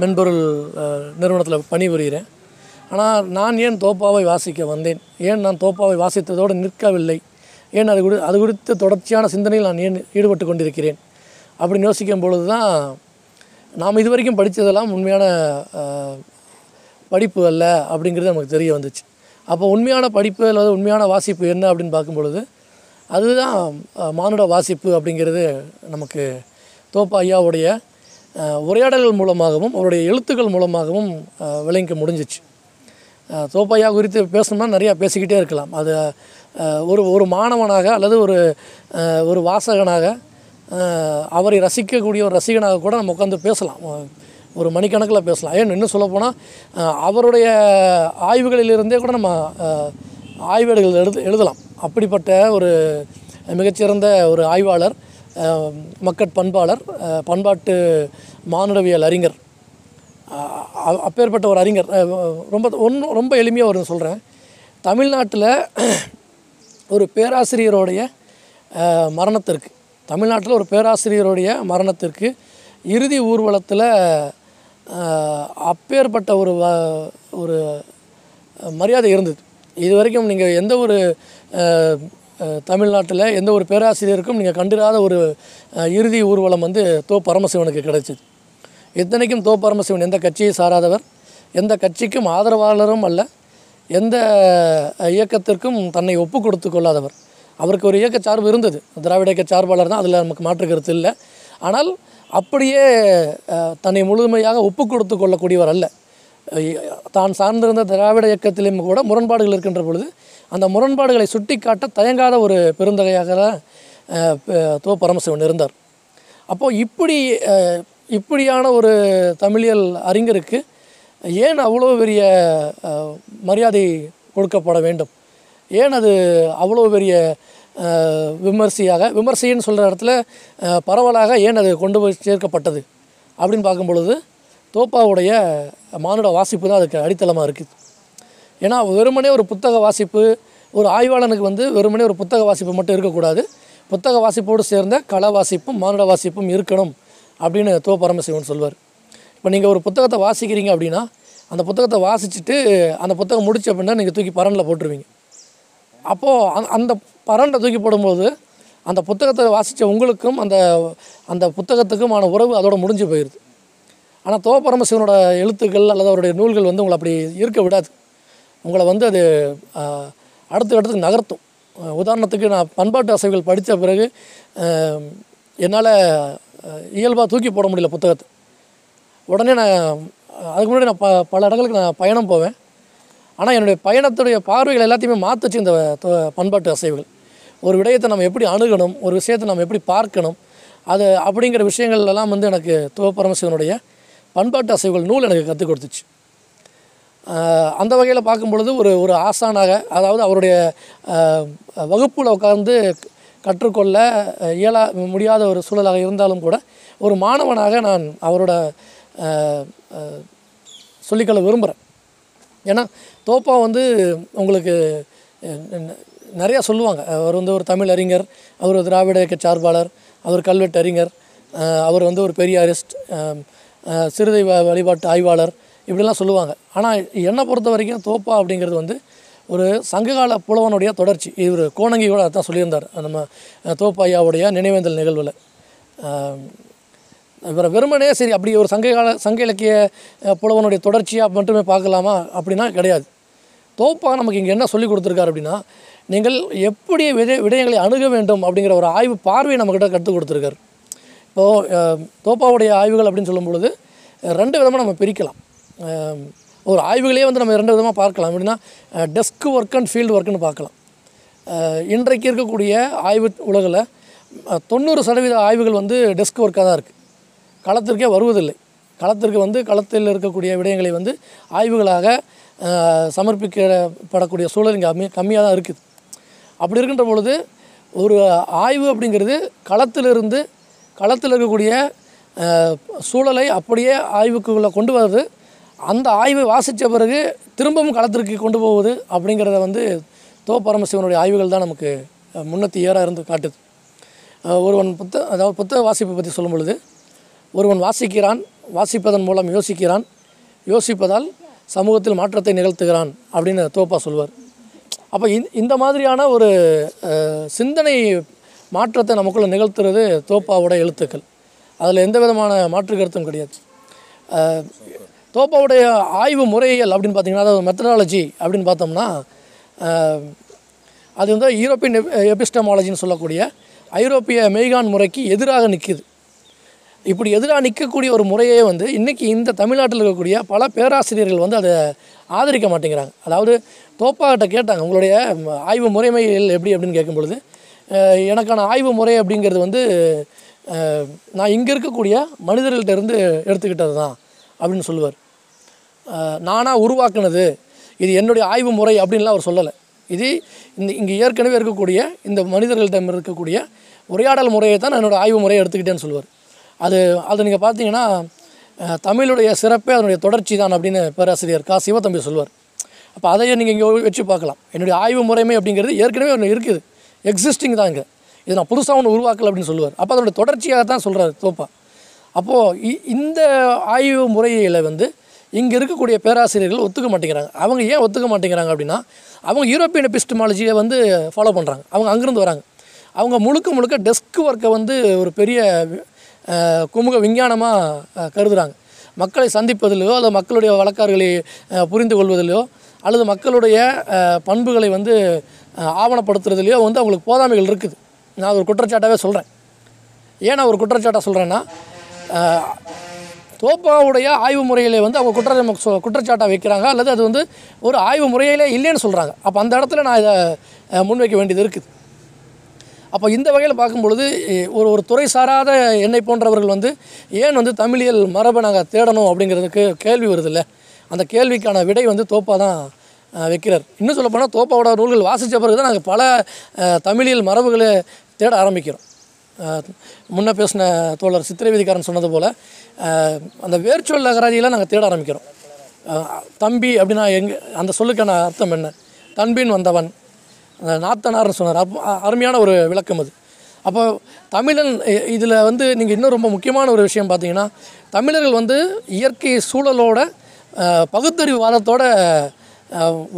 மென்பொருள் நிறுவனத்தில் பணிபுரிகிறேன் ஆனால் நான் ஏன் தோப்பாவை வாசிக்க வந்தேன்? ஏன் நான் தோப்பாவை வாசித்ததோடு நிற்கவில்லை? ஏன் அது குறி அது குறித்து தொடர்ச்சியான சிந்தனையில் நான் ஏன் ஈடுபட்டு கொண்டிருக்கிறேன்? அப்படின்னு யோசிக்கும் பொழுது தான் நாம் இதுவரைக்கும் படித்ததெல்லாம் உண்மையான படிப்பு அல்ல அப்படிங்கிறது நமக்கு தெரிய வந்துச்சு. அப்போ உண்மையான படிப்பு அல்லது உண்மையான வாசிப்பு என்ன அப்படின்னு பார்க்கும்பொழுது அதுதான் மானுட வாசிப்பு அப்படிங்கிறது நமக்கு தோப்பா ஐயாவுடைய உரையாடல்கள் மூலமாகவும் அவருடைய எழுத்துக்கள் மூலமாகவும் விளங்க முடிஞ்சிச்சு. தோப்பையா குறித்து பேசணும்னா நிறையா பேசிக்கிட்டே இருக்கலாம். அது ஒரு ஒரு மாணவனாக அல்லது ஒரு ஒரு வாசகனாக அவரை ரசிக்கக்கூடிய ஒரு ரசிகனாக கூட நம்ம உட்காந்து பேசலாம். ஒரு மணிக்கணக்கில் பேசலாம். ஏன் இன்னும் சொல்லப்போனால் அவருடைய ஆய்வுகளிலிருந்தே கூட நம்ம ஆய்வேடுகள் எழுது எழுதலாம். அப்படிப்பட்ட ஒரு மிகச்சிறந்த ஒரு ஆய்வாளர் மக்கட் பண்பாளர் பண்பாட்டு மானுடவியல் அறிஞர் அப்பேற்பட்ட ஒரு அறிஞர். ரொம்ப ஒன்றும் ரொம்ப எளிமையாக ஒரு சொல்கிறேன் தமிழ்நாட்டில் ஒரு பேராசிரியருடைய மரணத்திற்கு தமிழ்நாட்டில் ஒரு பேராசிரியருடைய மரணத்திற்கு இறுதி ஊர்வலத்தில் அப்பேற்பட்ட ஒரு வ- ஒரு மரியாதை இருந்தது. இது வரைக்கும் நீங்கள் எந்த ஒரு தமிழ்நாட்டில் எந்த ஒரு பேராசிரியருக்கும் நீங்கள் கண்டிராத ஒரு இறுதி ஊர்வலம் வந்து தோ பரமசிவனுக்கு கிடைச்சிது. இத்தனைக்கும் தோ பரமசிவன் எந்த கட்சியை சாராதவர்? எந்த கட்சிக்கும் ஆதரவாளரும் அல்ல. எந்த இயக்கத்திற்கும் தன்னை ஒப்பு கொடுத்து கொள்ளாதவர். அவருக்கு ஒரு இயக்க சார்பு இருந்தது. திராவிட இயக்க சார்பாளர் தான் அதில் நமக்கு மாற்று கருத்து இல்லை. ஆனால் அப்படியே தன்னை முழுமையாக ஒப்பு கொடுத்து கொள்ளக்கூடியவர் அல்ல. தான் சார்ந்திருந்த திராவிட இயக்கத்திலும் கூட முரண்பாடுகள் இருக்கின்ற பொழுது அந்த முரண்பாடுகளை சுட்டிக்காட்ட தயங்காத ஒரு பெருந்தகையாக தான் தோ பரமசிவன் இருந்தார். அப்போது இப்படி இப்படியான ஒரு தமிழியல் அறிஞருக்கு ஏன் அவ்வளோ பெரிய மரியாதை கொடுக்கப்பட வேண்டும்? ஏன் அது அவ்வளோ பெரிய விமர்சையாக விமர்சைன்னு சொல்கிற இடத்துல பரவலாக ஏன் அது கொண்டு போய் சேர்க்கப்பட்டது? அப்படின்னு பார்க்கும் பொழுது தோப்பாவுடைய மானுட வாசிப்பு தான் அதுக்கு அடித்தளமாக இருக்குது ஏன்னா வெறுமனே ஒரு புத்தக வாசிப்பு ஒரு ஆய்வாளனுக்கு வந்து வெறுமனே ஒரு புத்தக வாசிப்பு மட்டும் இருக்கக்கூடாது. புத்தக வாசிப்போடு சேர்ந்த கலை வாசிப்பும் மானுட வாசிப்பும் இருக்கணும். அப்படின்னு தோ பரமசிவன் சொல்வார். இப்போ நீங்கள் ஒரு புத்தகத்தை வாசிக்கிறீங்க அப்படின்னா அந்த புத்தகத்தை வாசிச்சுட்டு அந்த புத்தகம் முடிச்ச அப்படின்னா நீங்கள் தூக்கி பரனில் போட்டுருவீங்க. அப்போது அந் அந்த பரண்டை தூக்கி போடும்போது அந்த புத்தகத்தை வாசித்த உங்களுக்கும் அந்த அந்த புத்தகத்துக்குமான உறவு அதோட முடிஞ்சு போயிடுது ஆனால் தோ பரமசிவனோட எழுத்துக்கள் அல்லது அவருடைய நூல்கள் வந்து உங்களை அப்படி இருக்க விடாது. உங்களை வந்து அது அடுத்த இடத்துக்கு நகர்த்தும். உதாரணத்துக்கு நான் பண்பாட்டு அசைவுகள் படித்த பிறகு என்னால் இயல்பாக தூக்கி போட முடியல புத்தகத்தை. உடனே நான் அதுக்கு முன்னாடி நான் ப பல இடங்களுக்கு நான் பயணம் போவேன். ஆனால் என்னுடைய பயணத்துடைய பார்வைகள் எல்லாத்தையுமே மாற்றுச்சு இந்த பண்பாட்டு அசைவுகள். ஒரு விடயத்தை நம்ம எப்படி அணுகணும் ஒரு விஷயத்தை நம்ம எப்படி பார்க்கணும் அது அப்படிங்கிற விஷயங்கள்லாம் வந்து எனக்கு துவப்பரமசிவனுடைய பண்பாட்டு அசைவுகள் நூல் எனக்கு கற்றுக் கொடுத்துச்சு. அந்த வகையில் பார்க்கும் பொழுது ஒரு ஒரு ஆசானாக அதாவது அவருடைய வகுப்பில் உட்கார்ந்து கற்றுக்கொள்ள இயலா முடியாத ஒரு சூழலாக இருந்தாலும் கூட ஒரு மாணவனாக நான் அவரோட சொல்லிக்கொள்ள விரும்புகிறேன் ஏன்னா தோப்பா வந்து உங்களுக்கு நிறையா சொல்லுவாங்க. அவர் வந்து ஒரு தமிழ் அறிஞர் அவர் ஒரு திராவிட இயக்க சார்பாளர் அவர் கல்வெட்டு அறிஞர் அவர் வந்து ஒரு பெரிய அரிஸ்ட் அஹ், சிறுதெய்வ வழிபாட்டு ஆய்வாளர் இப்படிலாம் சொல்லுவாங்க. ஆனால் என்னை பொறுத்த வரைக்கும் தோப்பா அப்படிங்கிறது வந்து ஒரு சங்ககால புலவனுடைய தொடர்ச்சி. இவர் கோணங்கி கூட அதான் சொல்லியிருந்தார். நம்ம அஹ், நினைவேந்தல் நிகழ்வில். இவரை வெறுமனே சரி அப்படி ஒரு சங்ககால சங்க இலக்கிய புலவனுடைய தொடர்ச்சியாக மட்டுமே பார்க்கலாமா? அப்படின்னா கிடையாது. தோப்பா நமக்கு இங்கே என்ன சொல்லி கொடுத்துருக்காரு அப்படின்னா நீங்கள் எப்படி விதை விடயங்களை அணுக வேண்டும் அப்படிங்கிற ஒரு ஆய்வு பார்வையை நம்மக்கிட்ட கற்றுக் கொடுத்துருக்காரு. இப்போது தோப்பாவுடைய ஆய்வுகள் அப்படின்னு சொல்லும் பொழுது ரெண்டு விதமாக நம்ம பிரிக்கலாம். ஒரு ஆய்வுகளே வந்து நம்ம ரெண்டு விதமாக பார்க்கலாம். எப்படின்னா டெஸ்க் ஒர்க் அண்ட் ஃபீல்டு ஒர்க்குன்னு பார்க்கலாம். இன்றைக்கு இருக்கக்கூடிய ஆய்வு உலகில் தொண்ணூறு சதவீத ஆய்வுகள் வந்து டெஸ்க் ஒர்க்காக தான் இருக்குது களத்திற்கே வருவதில்லை. களத்திற்கு வந்து களத்தில் இருக்கக்கூடிய விடயங்களை வந்து ஆய்வுகளாக சமர்ப்பிக்கப்படக்கூடிய சூழல் இங்கே கம்மி கம்மியாக தான் இருக்குது. அப்படி இருக்கின்ற பொழுது ஒரு ஆய்வு அப்படிங்கிறது களத்திலிருந்து களத்தில் இருக்கக்கூடிய சூழலை அப்படியே ஆய்வுக்குள்ளே கொண்டு வர்றது அந்த ஆய்வை வாசித்த பிறகு திரும்பவும் களத்திற்கு கொண்டு போவது அப்படிங்கிறத வந்து தோ பரமசிவனுடைய ஆய்வுகள் தான் நமக்கு முன்னத்தி ஏறாக இருந்து காட்டுது. ஒருவன் புத்த அதாவது புத்தக வாசிப்பை பற்றி சொல்லும் பொழுது ஒருவன் வாசிக்கிறான் வாசிப்பதன் மூலம் யோசிக்கிறான் யோசிப்பதால் சமூகத்தில் மாற்றத்தை நிகழ்த்துகிறான் அப்படின்னு தோப்பா சொல்வார் அப்போ இந்த இந்த மாதிரியான ஒரு சிந்தனை மாற்றத்தை நமக்குள்ளே நிகழ்த்துறது தோப்பாவோட எழுத்துக்கள். அதில் எந்த விதமான மாற்று கருத்தும் கிடையாது. தோப்பாவுடைய ஆய்வு முறைகள் அப்படின்னு பார்த்தீங்கன்னா அதாவது மெத்தடாலஜி அப்படின்னு பார்த்தோம்னா அது வந்து யூரோப்பியன் எபிஸ்டமாலஜின்னு சொல்லக்கூடிய ஐரோப்பிய மெய்கான் முறைக்கு எதிராக நிற்குது இப்படி எதிராக நிற்கக்கூடிய ஒரு முறையே வந்து இன்றைக்கி இந்த தமிழ்நாட்டில் இருக்கக்கூடிய பல பேராசிரியர்கள் வந்து அதை ஆதரிக்க மாட்டேங்கிறாங்க. அதாவது தோப்பாகிட்ட கேட்டாங்க உங்களுடைய ஆய்வு முறைமைகள் எப்படி? அப்படின்னு கேட்கும் பொழுது எனக்கான ஆய்வு முறை அப்படிங்கிறது வந்து நான் இங்கே இருக்கக்கூடிய மனிதர்கள்ட்ட இருந்து எடுத்துக்கிட்டது தான் அப்படின்னு சொல்லுவார். நானாக உருவாக்குனது. இது என்னுடைய ஆய்வு முறை அப்படின்லாம் அவர் சொல்லலை. இது இந்த இங்கே ஏற்கனவே இருக்கக்கூடிய இந்த மனிதர்களிடம் இருக்கக்கூடிய உரையாடல் முறையை தான் என்னோடய ஆய்வு முறையை எடுத்துக்கிட்டேன்னு சொல்லுவார். அது அது நீங்கள் பார்த்தீங்கன்னா தமிழுடைய சிறப்பே அதனுடைய தொடர்ச்சி தான் அப்படின்னு பேராசிரியர் கா. சிவத்தம்பி சொல்லுவார். அப்போ அதையே நீங்கள் இங்கே வச்சு பார்க்கலாம். என்னுடைய ஆய்வு முறைமை அப்படிங்கிறது ஏற்கனவே ஒன்று இருக்குது. எக்ஸிஸ்டிங் தான் இங்கே. இது நான் புதுசாக ஒன்று உருவாக்கல அப்படின்னு சொல்லுவார். அப்போ அதனுடைய தொடர்ச்சியாக தான் சொல்கிறார் தோப்பா அப்போது இந்த ஆய்வு முறையில் வந்து இங்கே இருக்கக்கூடிய பேராசிரியர்கள் ஒத்துக்க மாட்டேங்கிறாங்க. அவங்க ஏன் ஒத்துக்க மாட்டேங்கிறாங்க அப்படின்னா அவங்க யூரோப்பியன் எபிஸ்டமாலஜியை வந்து ஃபாலோ பண்ணுறாங்க அவங்க அங்கேருந்து வராங்க. அவங்க முழுக்க முழுக்க டெஸ்க் ஒர்க்கை வந்து ஒரு பெரிய குமுக விஞ்ஞானமாக கருதுகிறாங்க மக்களை சந்திப்பதிலையோ அல்லது மக்களுடைய வழக்கார்களை புரிந்து கொள்வதிலையோ அல்லது மக்களுடைய பண்புகளை வந்து ஆவணப்படுத்துறதுலையோ வந்து அவங்களுக்கு போதாமைகள் இருக்குது. நான் ஒரு குற்றச்சாட்டாகவே சொல்கிறேன் ஏன் நான் ஒரு குற்றச்சாட்டாக சொல்கிறேன்னா தோப்பாவுடைய ஆய்வு முறையிலே வந்து அவங்க குற்ற குற்றச்சாட்டாக வைக்கிறாங்க அல்லது அது வந்து ஒரு ஆய்வு முறையிலே இல்லைன்னு சொல்கிறாங்க அப்போ அந்த இடத்துல நான் இதை முன்வைக்க வேண்டியது இருக்குது. அப்போ இந்த வகையில் பார்க்கும்பொழுது ஒரு ஒரு துறை சாராத என்னை போன்றவர்கள் வந்து ஏன் வந்து தமிழியல் மரபை நாங்கள் தேடணும் அப்படிங்கிறதுக்கு கேள்வி வருதில்ல? அந்த கேள்விக்கான விடை வந்து தோப்பாக தான் வைக்கிறார். இன்னும் சொல்லப்போனால் தோப்பாவோட நூல்கள் வாசித்த பிறகு தான் நாங்கள் பல தமிழியல் மரபுகளை தேட ஆரம்பிக்கிறோம். முன்ன பேசின தோழர் சித்திரவீதிக்காரன் சொன்னது போல் அந்த வேர்ச்சுவல் அகராதியெல்லாம் நாங்கள் தேட ஆரம்பிக்கிறோம். தம்பி அப்படின்னா எங்கே அந்த சொல்லுக்கான அர்த்தம் என்ன? தன்பின் வந்தவன் அந்த நாத்தனார்னு சொன்னார். அப்போ அருமையான ஒரு விளக்கம் அது. அப்போ தமிழன் இதில் வந்து நீங்கள் இன்னும் ரொம்ப முக்கியமான ஒரு விஷயம் பார்த்தீங்கன்னா தமிழர்கள் வந்து இயற்கை சூழலோட பகுத்தறிவு வாதத்தோட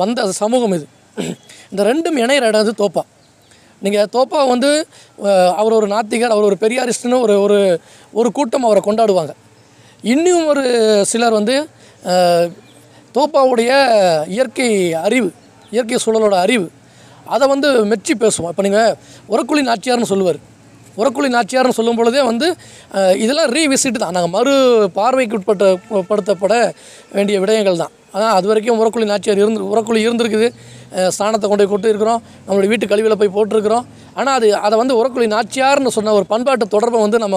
வந்த சமூகம் இது. இந்த ரெண்டும் இணையிற இடம் அது தோப்பா. நீங்கள் தோப்பா வந்து அவர் ஒரு நாத்திகர் அவர் ஒரு பெரியாரிஸ்ட்னு ஒரு ஒரு ஒரு கூட்டம் அவரை கொண்டாடுவாங்க. இன்னும் ஒரு சிலர் வந்து தோப்பாவுடைய இயற்கை அறிவு இயற்கை சூழலோட அறிவு அதை வந்து மெச்சி பேசுவோம். இப்போ நீங்கள் உரக்குழி நாச்சியார்னு சொல்லுவார். உரக்குழி நாச்சியார்னு சொல்லும் பொழுதே வந்து இதெல்லாம் ரீவிசிட் தான். நாங்கள் மறு பார்வைக்கு உட்பட்ட படுத்தப்பட வேண்டிய விடயங்கள் தான். ஆனால் அது வரைக்கும் உரக்குழி நாச்சியார் இருந்து உரக்குழி இருந்திருக்குது. அஹ், ஸ்நானத்தை கொண்டு போய் கொட்டு இருக்கிறோம். நம்மளுடைய வீட்டு கழிவில் போய் போட்டிருக்கிறோம். ஆனால் அது அதை வந்து உரக்குழி நாச்சியார்னு சொன்ன ஒரு பண்பாட்டு தொடர்பை வந்து நம்ம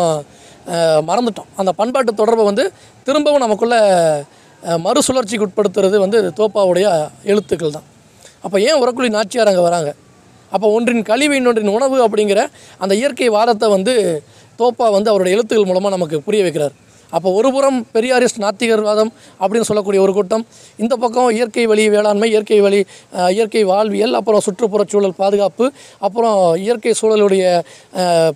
மறந்துட்டோம். அந்த பண்பாட்டு தொடர்பை வந்து திரும்பவும் நமக்குள்ளே மறுசுழற்சிக்கு உட்படுத்துறது வந்து தோப்பாவுடைய எழுத்துக்கள் தான். அப்போ ஏன் உரக்குழி நாச்சியார் அங்கே வராங்க? அப்போ ஒன்றின் கழிவு இன்னொன்றின் உணவு அப்படிங்கிற அந்த இயற்கை வாதத்தை வந்து தோப்பா வந்து அவருடைய எழுத்துக்கள் மூலமாக நமக்கு புரிய வைக்கிறார். அப்போ ஒரு புறம் பெரியாரிஸ்ட் நாத்திகர்வாதம் அப்படின்னு சொல்லக்கூடிய ஒரு கூட்டம் இந்த பக்கம் இயற்கை வழி வேளாண்மை இயற்கை வழி இயற்கை வாழ்வியல் அப்புறம் சுற்றுப்புறச் சூழல் பாதுகாப்பு அப்புறம் இயற்கை சூழலுடைய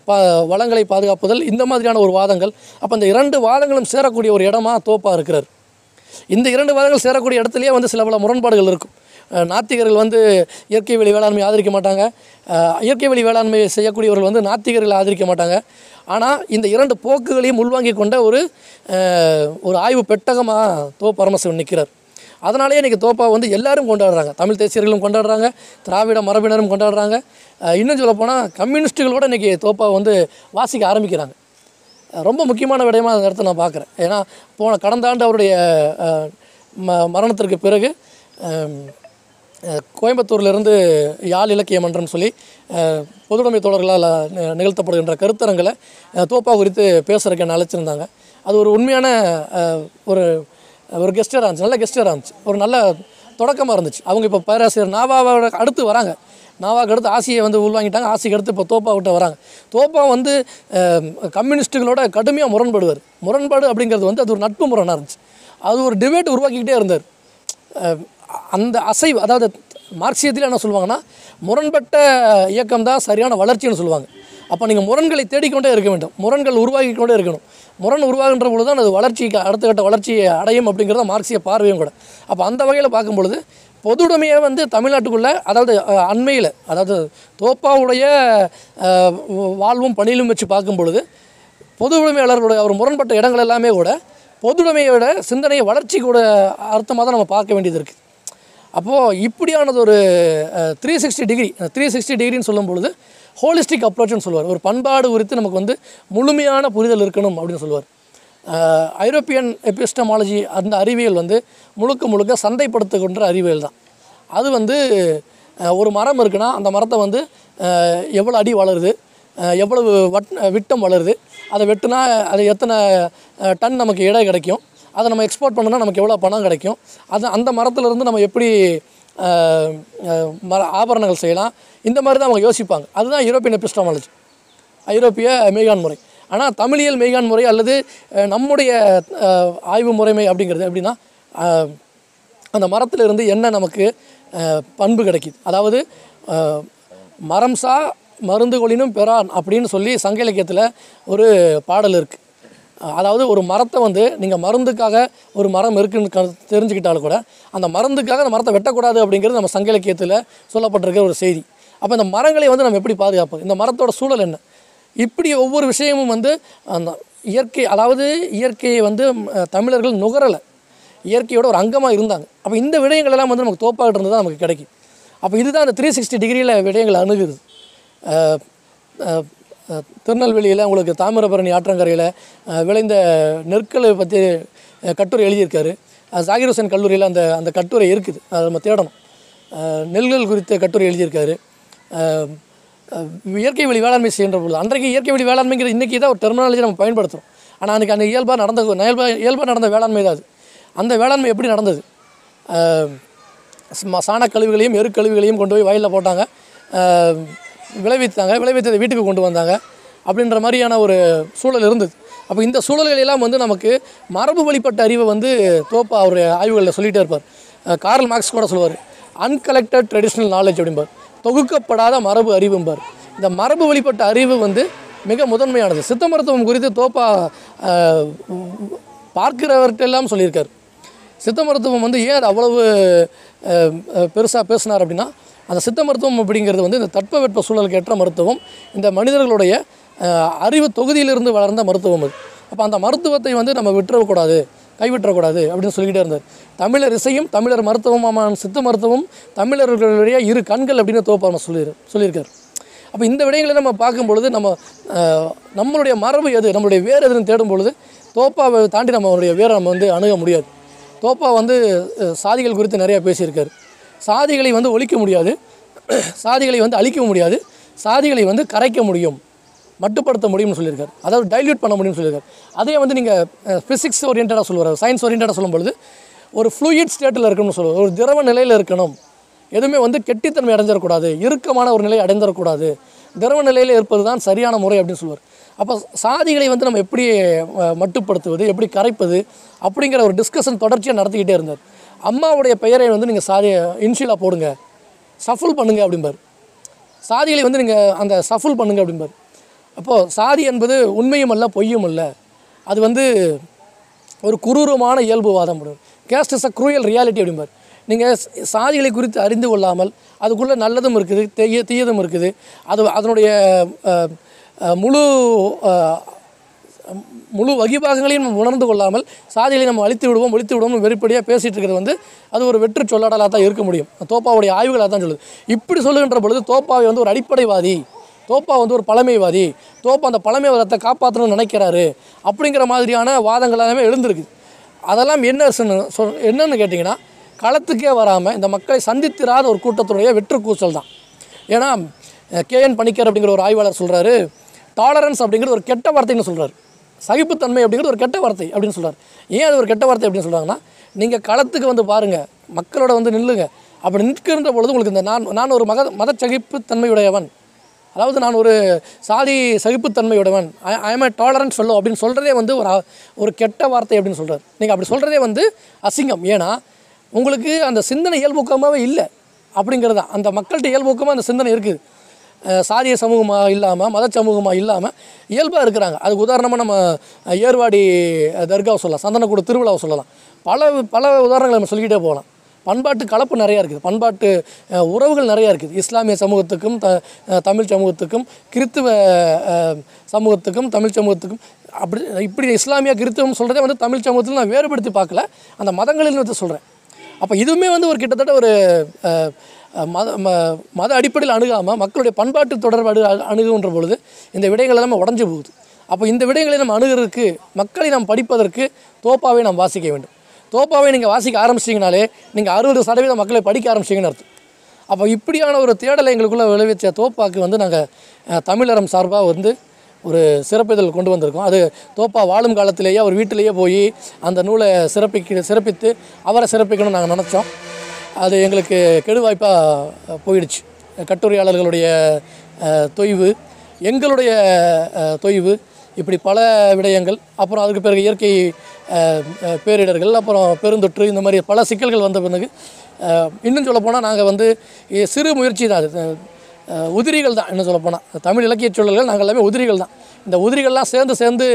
பா வளங்களை பாதுகாப்புதல் இந்த மாதிரியான ஒரு வாதங்கள். அப்போ இந்த இரண்டு வாதங்களும் சேரக்கூடிய ஒரு இடமா தோப்பாக இருக்கிறார். இந்த இரண்டு வாதங்கள் சேரக்கூடிய இடத்துலையே வந்து சில பல முரண்பாடுகள் இருக்கும். நாத்திகர்கள் வந்து இயற்கை வழி வேளாண்மை ஆதரிக்க மாட்டாங்க. இயற்கை வழி வேளாண்மை செய்யக்கூடியவர்கள் வந்து நாத்திகர்களை ஆதரிக்க மாட்டாங்க. ஆனால் இந்த இரண்டு போக்குகளையும் உள்வாங்கி கொண்ட ஒரு ஒரு ஆய்வு பெட்டகமாக தோ பரமசிவன் நிற்கிறார் அதனாலேயே இன்றைக்கி தோப்பா வந்து எல்லாரும் கொண்டாடுறாங்க. தமிழ் தேசியர்களும் கொண்டாடுறாங்க திராவிட மரபினரும் கொண்டாடுறாங்க. இன்னும் சொல்லப்போனால் கம்யூனிஸ்ட்டுகளோட இன்றைக்கி தோப்பா வந்து வாசிக்க ஆரம்பிக்கிறாங்க. ரொம்ப முக்கியமான விடயமாக அந்த இடத்த நான் பார்க்குறேன் ஏன்னா போன கடந்த ஆண்டு அவருடைய ம மரணத்திற்கு பிறகு கோயம்புத்தூர்லேருந்து யாழ் இலக்கிய மன்றம் சொல்லி பொதுவுடைமை தோழர்களால் நிகழ்த்தப்படுகின்ற கருத்தரங்களை தோப்பா குறித்து பேசுகிறக்கு என்னை அழைச்சிருந்தாங்க. அது ஒரு உண்மையான ஒரு ஒரு கெஸ்டராக இருந்துச்சு. நல்ல கெஸ்டராக இருந்துச்சு. ஒரு நல்ல தொடக்கமாக இருந்துச்சு. அவங்க இப்போ பேராசிரியர் நாவாவோட அடுத்து வராங்க. நாவாக்கு அடுத்து ஆசியை வந்து உள்வாங்கிட்டாங்க. ஆசிக்கு அடுத்து இப்போ தோப்பா விட்டு வராங்க. தோப்பா வந்து கம்யூனிஸ்ட்டுகளோட கடுமையாக முரண்படுவார். முரண்பாடு அப்படிங்கிறது வந்து அது ஒரு நட்பு முரணாக இருந்துச்சு. அது ஒரு டிபேட் உருவாக்கிக்கிட்டே இருந்தார். அந்த அசைவு அதாவது மார்க்சியத்தில் என்ன சொல்லுவாங்கன்னா முரண்பட்ட இயக்கம் தான் சரியான வளர்ச்சின்னு சொல்லுவாங்க. அப்போ நீங்கள் முரண்களை தேடிக்கொண்டே இருக்க வேண்டும். முரண்கள் உருவாகிக்கொண்டே இருக்கணும். முரண் உருவாகின்ற பொழுது தான் அது வளர்ச்சிக்கு அடுத்த கட்ட வளர்ச்சியை அடையும் அப்படிங்கிறத மார்க்சிய பார்வையும் கூட. அப்போ அந்த வகையில் பார்க்கும் பொழுது பொதுவுடைமையை வந்து தமிழ்நாட்டுக்குள்ளே அதாவது அண்மையில் அதாவது தோப்பாவுடைய வாழ்வும் பணியிலும் வச்சு பார்க்கும் பொழுது பொது உடைமையாளர்களுடைய முரண்பட்ட இடங்கள் எல்லாமே கூட பொதுவுடைமையோட சிந்தனையை வளர்ச்சி கூட அர்த்தமாக தான் நம்ம பார்க்க வேண்டியது இருக்குது அப்போது இப்படியானது ஒரு three sixty degree three sixty டிகிரின்னு சொல்லும் பொழுது ஹோலிஸ்டிக் அப்ரோச்னு சொல்லுவார். ஒரு பண்பாடு குறித்து நமக்கு வந்து முழுமையான புரிதல் இருக்கணும் அப்படின்னு சொல்லுவார். ஐரோப்பியன் எபிஸ்டமாலஜி அந்த அறிவியல் வந்து முழுக்க முழுக்க சந்தைப்படுத்துகின்ற அறிவியல் தான். அது வந்து ஒரு மரம் இருக்குன்னா அந்த மரத்தை வந்து எவ்வளோ அடி வளருது எவ்வளவு வட் விட்டம் வளருது அதை வெட்டுனா அது எத்தனை டன் நமக்கு எடை கிடைக்கும் அதை நம்ம எக்ஸ்போர்ட் பண்ணோன்னா நமக்கு எவ்வளோ பணம் கிடைக்கும்? அது அந்த மரத்துலேருந்து நம்ம எப்படி மர ஆபரணங்கள் செய்யலாம்? இந்த மாதிரி தான் அவங்க யோசிப்பாங்க. அதுதான் யூரோப்பியன் எபிஸ்டமாலஜி ஐரோப்பிய மெய்கான் முறை. ஆனால் தமிழியல் மெய்கான் முறை அல்லது நம்முடைய ஆய்வு முறைமை அப்படிங்கிறது எப்படின்னா அந்த மரத்திலிருந்து என்ன நமக்கு பண்பு கிடைக்குது. அதாவது அஹ், மரம் சா மருந்து கொளினும் பெறான் அப்படின்னு சொல்லி சங்க இலக்கியத்தில் ஒரு பாடல் இருக்குது அதாவது ஒரு மரத்தை வந்து நீங்கள் மருந்துக்காக ஒரு மரம் இருக்குன்னு க தெரிஞ்சுக்கிட்டாலும் கூட அந்த மருந்துக்காக அந்த மரத்தை வெட்டக்கூடாது அப்படிங்கிறது நம்ம சங்க இலக்கியத்தில் சொல்லப்பட்டிருக்கிற ஒரு செய்தி. அப்போ இந்த மரங்களை வந்து நம்ம எப்படி பாதுகாப்போம்? இந்த மரத்தோட சூழல் என்ன? இப்படி ஒவ்வொரு விஷயமும் வந்து அந்த இயற்கை அதாவது இயற்கையை வந்து தமிழர்கள் நுகரலை. இயற்கையோட ஒரு அங்கமாக இருந்தாங்க. அப்போ இந்த விடயங்களெல்லாம் வந்து நமக்கு தோப்பாகிட்டு இருந்து தான் நமக்கு கிடைக்கும். அப்போ இதுதான் அந்த த்ரீ சிக்ஸ்டி டிகிரியில் விடயங்கள் அணுகுது. திருநெல்வேலியில் உங்களுக்கு தாமிரபரணி ஆற்றங்கரையில் விளைந்த நெற்களை பற்றி கட்டுரை எழுதியிருக்காரு. ஜாகிர் ஹுசேன் கல்லூரியில் அந்த அந்த கட்டுரை இருக்குது. அதை நம்ம தேடணும். நெல்கள் குறித்த கட்டுரை எழுதியிருக்காரு. இயற்கை வழி வேளாண்மை செய்கின்ற பொழுது அன்றைக்கு இயற்கை வழி வேளாண்மைங்கிற இன்றைக்கி தான் ஒரு டெர்மினாலஜி நம்ம பயன்படுத்துகிறோம் ஆனால் அன்றைக்கி அந்த இயல்பாக நடந்த இயல்பாக இயல்பாக நடந்த வேளாண்மை தான் அது. அந்த வேளாண்மை எப்படி நடந்தது? அஹ், சாணக் கழிவுகளையும் எரு கழிவுகளையும் கொண்டு போய் வயலில் போட்டாங்க. விளைவித்தாங்க விளைவித்ததை வீட்டுக்கு கொண்டு வந்தாங்க அப்படின்ற மாதிரியான ஒரு சூழல் இருந்தது. அப்போ இந்த சூழல்கள் எல்லாம் வந்து நமக்கு மரபு வழிபட்ட அறிவை வந்து தோப்பா அவர் ஆய்வுகளில் சொல்லிகிட்டே இருப்பார். கார்ல் மார்க்ஸ் கூட சொல்லுவார் அன்கலெக்டட் ட்ரெடிஷ்னல் நாலேஜ் அப்படிம்பார். தொகுக்கப்படாத மரபு அறிவும்பார். இந்த மரபு வழிபட்ட அறிவு வந்து மிக முதன்மையானது. சித்த மருத்துவம் குறித்து தோப்பா பார்க்கிறவர்கிட்டெல்லாம் சொல்லியிருக்கார். சித்த மருத்துவம் வந்து ஏன் அவ்வளவு பெருசாக பேசினார் அப்படின்னா அந்த சித்த மருத்துவம் அப்படிங்கிறது வந்து இந்த தட்பவெட்ப சூழலுக்கு ஏற்ற மருத்துவம். இந்த மனிதர்களுடைய அறிவு தொகுதியிலிருந்து வளர்ந்த மருத்துவம் அது. அப்போ அந்த மருத்துவத்தை வந்து நம்ம விட்டுறக்கூடாது கைவிட்டுறக்கூடாது அப்படின்னு சொல்லிக்கிட்டே இருந்தார். தமிழர் இசையும் தமிழர் மருத்துவமான சித்த மருத்துவம் தமிழர்களுடைய இரு கண்கள் அப்படின்னு தோப்பாம சொல்லி சொல்லியிருக்கார். அப்போ இந்த விடயங்களை நம்ம பார்க்கும்பொழுது நம்ம நம்மளுடைய மரபு எது நம்மளுடைய வேர் எதுன்னு தேடும் பொழுது தோப்பாவை தாண்டி நம்மளுடைய வேரை நம்ம வந்து அணுக முடியாது. தோப்பா வந்து சாதிகள் குறித்து நிறையா பேசியிருக்காரு. சாதிகளை வந்து ஒழிக்க முடியாது. சாதிகளை வந்து அழிக்க முடியாது. சாதிகளை வந்து கரைக்க முடியும். மட்டுப்படுத்த முடியும்னு சொல்லியிருக்காரு. அதாவது டைல்யூட் பண்ண முடியும்னு சொல்லியிருக்காரு. அதே வந்து நீங்கள் ஃபிசிக்ஸ் ஓரியன்டாக சொல்லுவார். சயின்ஸ் ஓரியன்டாக சொல்லும்பொழுது ஒரு ஃப்ளூயிட் ஸ்டேட்டில் இருக்கணும்னு சொல்லுவார். ஒரு திரவ நிலையில் இருக்கணும். எதுவுமே வந்து கெட்டித்தன்மை அடைஞ்சிடக்கூடாது. இறுக்கமான ஒரு நிலை அடைஞ்சிடக்கூடாது திரவ நிலையில் இருப்பது தான் சரியான முறை அப்படின்னு சொல்லுவார். அப்போ சாதிகளை வந்து நம்ம எப்படி மட்டுப்படுத்துவது எப்படி கரைப்பது அப்படிங்கிற ஒரு டிஸ்கஷன் தொடர்ச்சியாக நடத்திக்கிட்டே இருந்தார். அம்மாவுடைய பெயரை வந்து நீங்கள் சாதி இன்ஷியலாக போடுங்க. சஃபுல் பண்ணுங்க அப்படிம்பார். சாதிகளை வந்து நீங்கள் அந்த சஃபுல் பண்ணுங்க அப்படிம்பார். அப்போது சாதி என்பது உண்மையும் அல்ல பொய்யும் அல்ல. அது வந்து ஒரு குரூரமான இயல்புவாதம் caste is a cruel reality அப்படிம்பார். நீங்கள் சாதிகளை குறித்து அறிந்து கொள்ளாமல் அதுக்குள்ளே நல்லதும் இருக்குது தெய்ய தீயதும் இருக்குது. அது அதனுடைய முழு முழு வகிபாகங்களையும் நம்ம உணர்ந்து கொள்ளாமல் சாதிகளை நம்ம அழித்து விடுவோம் ஒழித்து விடுவோம் வெளிப்படையாக பேசிகிட்டு இருக்கிறது வந்து அது ஒரு வெற்று சொல்லாடலாக தான் இருக்க முடியும். தோப்பாவுடைய ஆய்வுகளாக தான் சொல்லுது. இப்படி சொல்லுகின்ற பொழுது தோப்பாவை வந்து ஒரு அடிப்படைவாதி தோப்பா வந்து ஒரு பழமைவாதி தோப்பா அந்த பழமைவாதத்தை காப்பாற்றணும்னு நினைக்கிறாரு அப்படிங்கிற மாதிரியான வாதங்கள் எல்லாமே எழுந்திருக்கு. அதெல்லாம் என்ன சொன்ன- சொல் என்னன்னு கேட்டிங்கன்னா களத்துக்கே வராமல் இந்த மக்களை சந்தித்திராத ஒரு கூட்டத்துடைய வெற்று கூச்சல் தான். ஏன்னா கேஎன் பணிக்கர் அப்படிங்கிற ஒரு ஆய்வாளர் சொல்கிறாரு டாலரன்ஸ் அப்படிங்கிறது ஒரு கெட்ட வார்த்தைன்னு சொல்கிறாரு சகிப்புத்தன்மை அப்படிங்கிறது ஒரு கெட்ட வார்த்தை அப்படின்னு சொல்கிறார் ஏன் அது ஒரு கெட்ட வார்த்தை அப்படின்னு சொல்கிறாங்கன்னா நீங்கள் களத்துக்கு வந்து பாருங்கள் மக்களோட வந்து நில்லுங்க. அப்படி நிற்கின்ற பொழுது உங்களுக்கு இந்த நான் நான் ஒரு மத மத சகிப்புத்தன்மையுடையவன். அதாவது நான் ஒரு சாதி சகிப்புத்தன்மையுடையவன். ஐ ஐ ஏ டாலரன்ஸ் சொல்லும் அப்படின்னு சொல்கிறதே வந்து ஒரு ஒரு கெட்ட வார்த்தை அப்படின்னு சொல்கிறார் நீங்கள் அப்படி சொல்கிறதே வந்து அசிங்கம். ஏன்னா உங்களுக்கு அந்த சிந்தனை இயல்பூக்கமாகவே இல்லை. அப்படிங்கிறது. தான் அந்த மக்கள்கிட்ட இயல்பூக்கமாக அந்த சிந்தனை இருக்குது. சாதிய சமூகமாக இல்லாமல் மத சமூகமாக இல்லாமல் இயல்பாக இருக்கிறாங்க. அதுக்கு உதாரணமாக நம்ம ஏர்வாடி தர்காவை சொல்லலாம். சந்தனக்கூட திருவிழாவை சொல்லலாம். பல பல உதாரணங்களை நம்ம சொல்லிக்கிட்டே போகலாம். பண்பாட்டு கலப்பு நிறையா இருக்குது. பண்பாட்டு உறவுகள் நிறையா இருக்குது. இஸ்லாமிய சமூகத்துக்கும் த தமிழ் சமூகத்துக்கும் கிறித்துவ சமூகத்துக்கும் தமிழ் சமூகத்துக்கும் அப்படி இப்படி இஸ்லாமிய கிறித்துவம் சொல்கிறதே வந்து தமிழ் சமூகத்தில் நான் வேறுபடுத்தி பார்க்கல. அந்த மதங்களில் வந்து சொல்கிறேன் அப்போ இதுவுமே வந்து ஒரு கிட்டத்தட்ட ஒரு மத ம- மத அடிப்படையில் அணுகாமல் மக்களுடைய பண்பாட்டு தொடர்பாடு அணுகுன்ற பொழுது இந்த விடயங்கள் எல்லாமே உடஞ்சி போகுது. அப்போ இந்த விடயங்களை நம்ம அணுகிறதுக்கு மக்களை நாம் படிப்பதற்கு தோப்பாவை நாம் வாசிக்க வேண்டும். தோப்பாவை நீங்கள் வாசிக்க ஆரம்பிச்சிங்கனாலே நீங்கள் அறுபது சதவீதம் மக்களை படிக்க ஆரம்பிச்சிங்கன்னு அர்த்தம். அப்போ இப்படியான ஒரு தேடலை எங்களுக்குள்ளே விளைவிச்ச தோப்பாக்கு வந்து நாங்கள் தமிழரம் சார்பாக வந்து ஒரு சிறப்பிதழ் கொண்டு வந்திருக்கோம். அது தோப்பா வாழும் காலத்திலேயே அவர் வீட்டிலேயே போய் அந்த நூலை சிறப்பிக்க சிறப்பித்து அவரை சிறப்பிக்கணும்னு நாங்கள் நினச்சோம். அது எங்களுக்கு கெடுவாய்ப்பாக போயிடுச்சு. கட்டுரையாளர்களுடைய தொய்வு எங்களுடைய தொய்வு இப்படி பல விடயங்கள் அப்புறம் அதுக்கு பிறகு இயற்கை பேரிடர்கள் அப்புறம் பெருந்தொற்று இந்த மாதிரி பல சிக்கல்கள் வந்த பிறகு இன்னும் சொல்லப்போனால் நாங்கள் வந்து சிறு முயற்சி தான் அது உதிரிகள் தான் இன்னும் சொல்லப்போனால் தமிழ் இலக்கிய சூழல்கள் நாங்கள் எல்லாமே உதிரிகள் தான். இந்த உதிரிகள்லாம் சேர்ந்து சேர்ந்து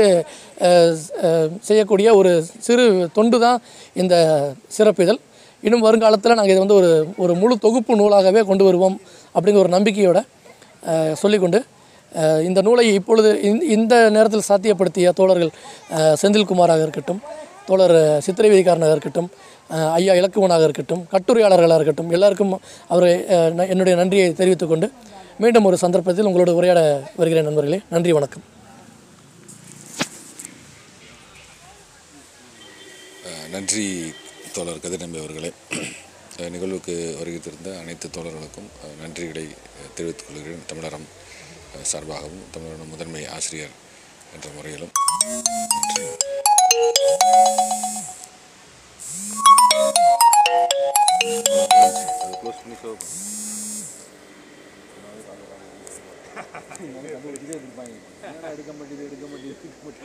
செய்யக்கூடிய ஒரு சிறு தொண்டு தான் இந்த சிறப்பிதழ். இன்னும் வருங்காலத்தில் நாங்கள் இதை வந்து ஒரு ஒரு முழு தொகுப்பு நூலாகவே கொண்டு வருவோம் அப்படிங்கிற ஒரு நம்பிக்கையோட சொல்லிக்கொண்டு இந்த நூலை இப்பொழுது இந்த- இந்த நேரத்தில் சாத்தியப்படுத்திய தோழர்கள் செந்தில்குமாராக இருக்கட்டும் தோழர் சித்திரை வீதிக்காரனாக இருக்கட்டும் ஐயா இலக்குவனாக இருக்கட்டும் கட்டுரையாளர்களாக இருக்கட்டும் எல்லாருக்கும் அவர் ந- என்னுடைய நன்றியை தெரிவித்துக்கொண்டு மீண்டும் ஒரு சந்தர்ப்பத்தில் உங்களோட உரையாட வருகிறேன் நண்பர்களே. நன்றி வணக்கம். நன்றி தோழர் கதிர்நம்பி அவர்களே நிகழ்வுக்கு வருகை தந்த அனைத்து தோழர்களுக்கும் நன்றிகளை தெரிவித்துக் கொள்கிறேன். தமிழரம் சார்பாகவும் தமிழரம் முதன்மை ஆசிரியர் என்ற முறையிலும் நன்றி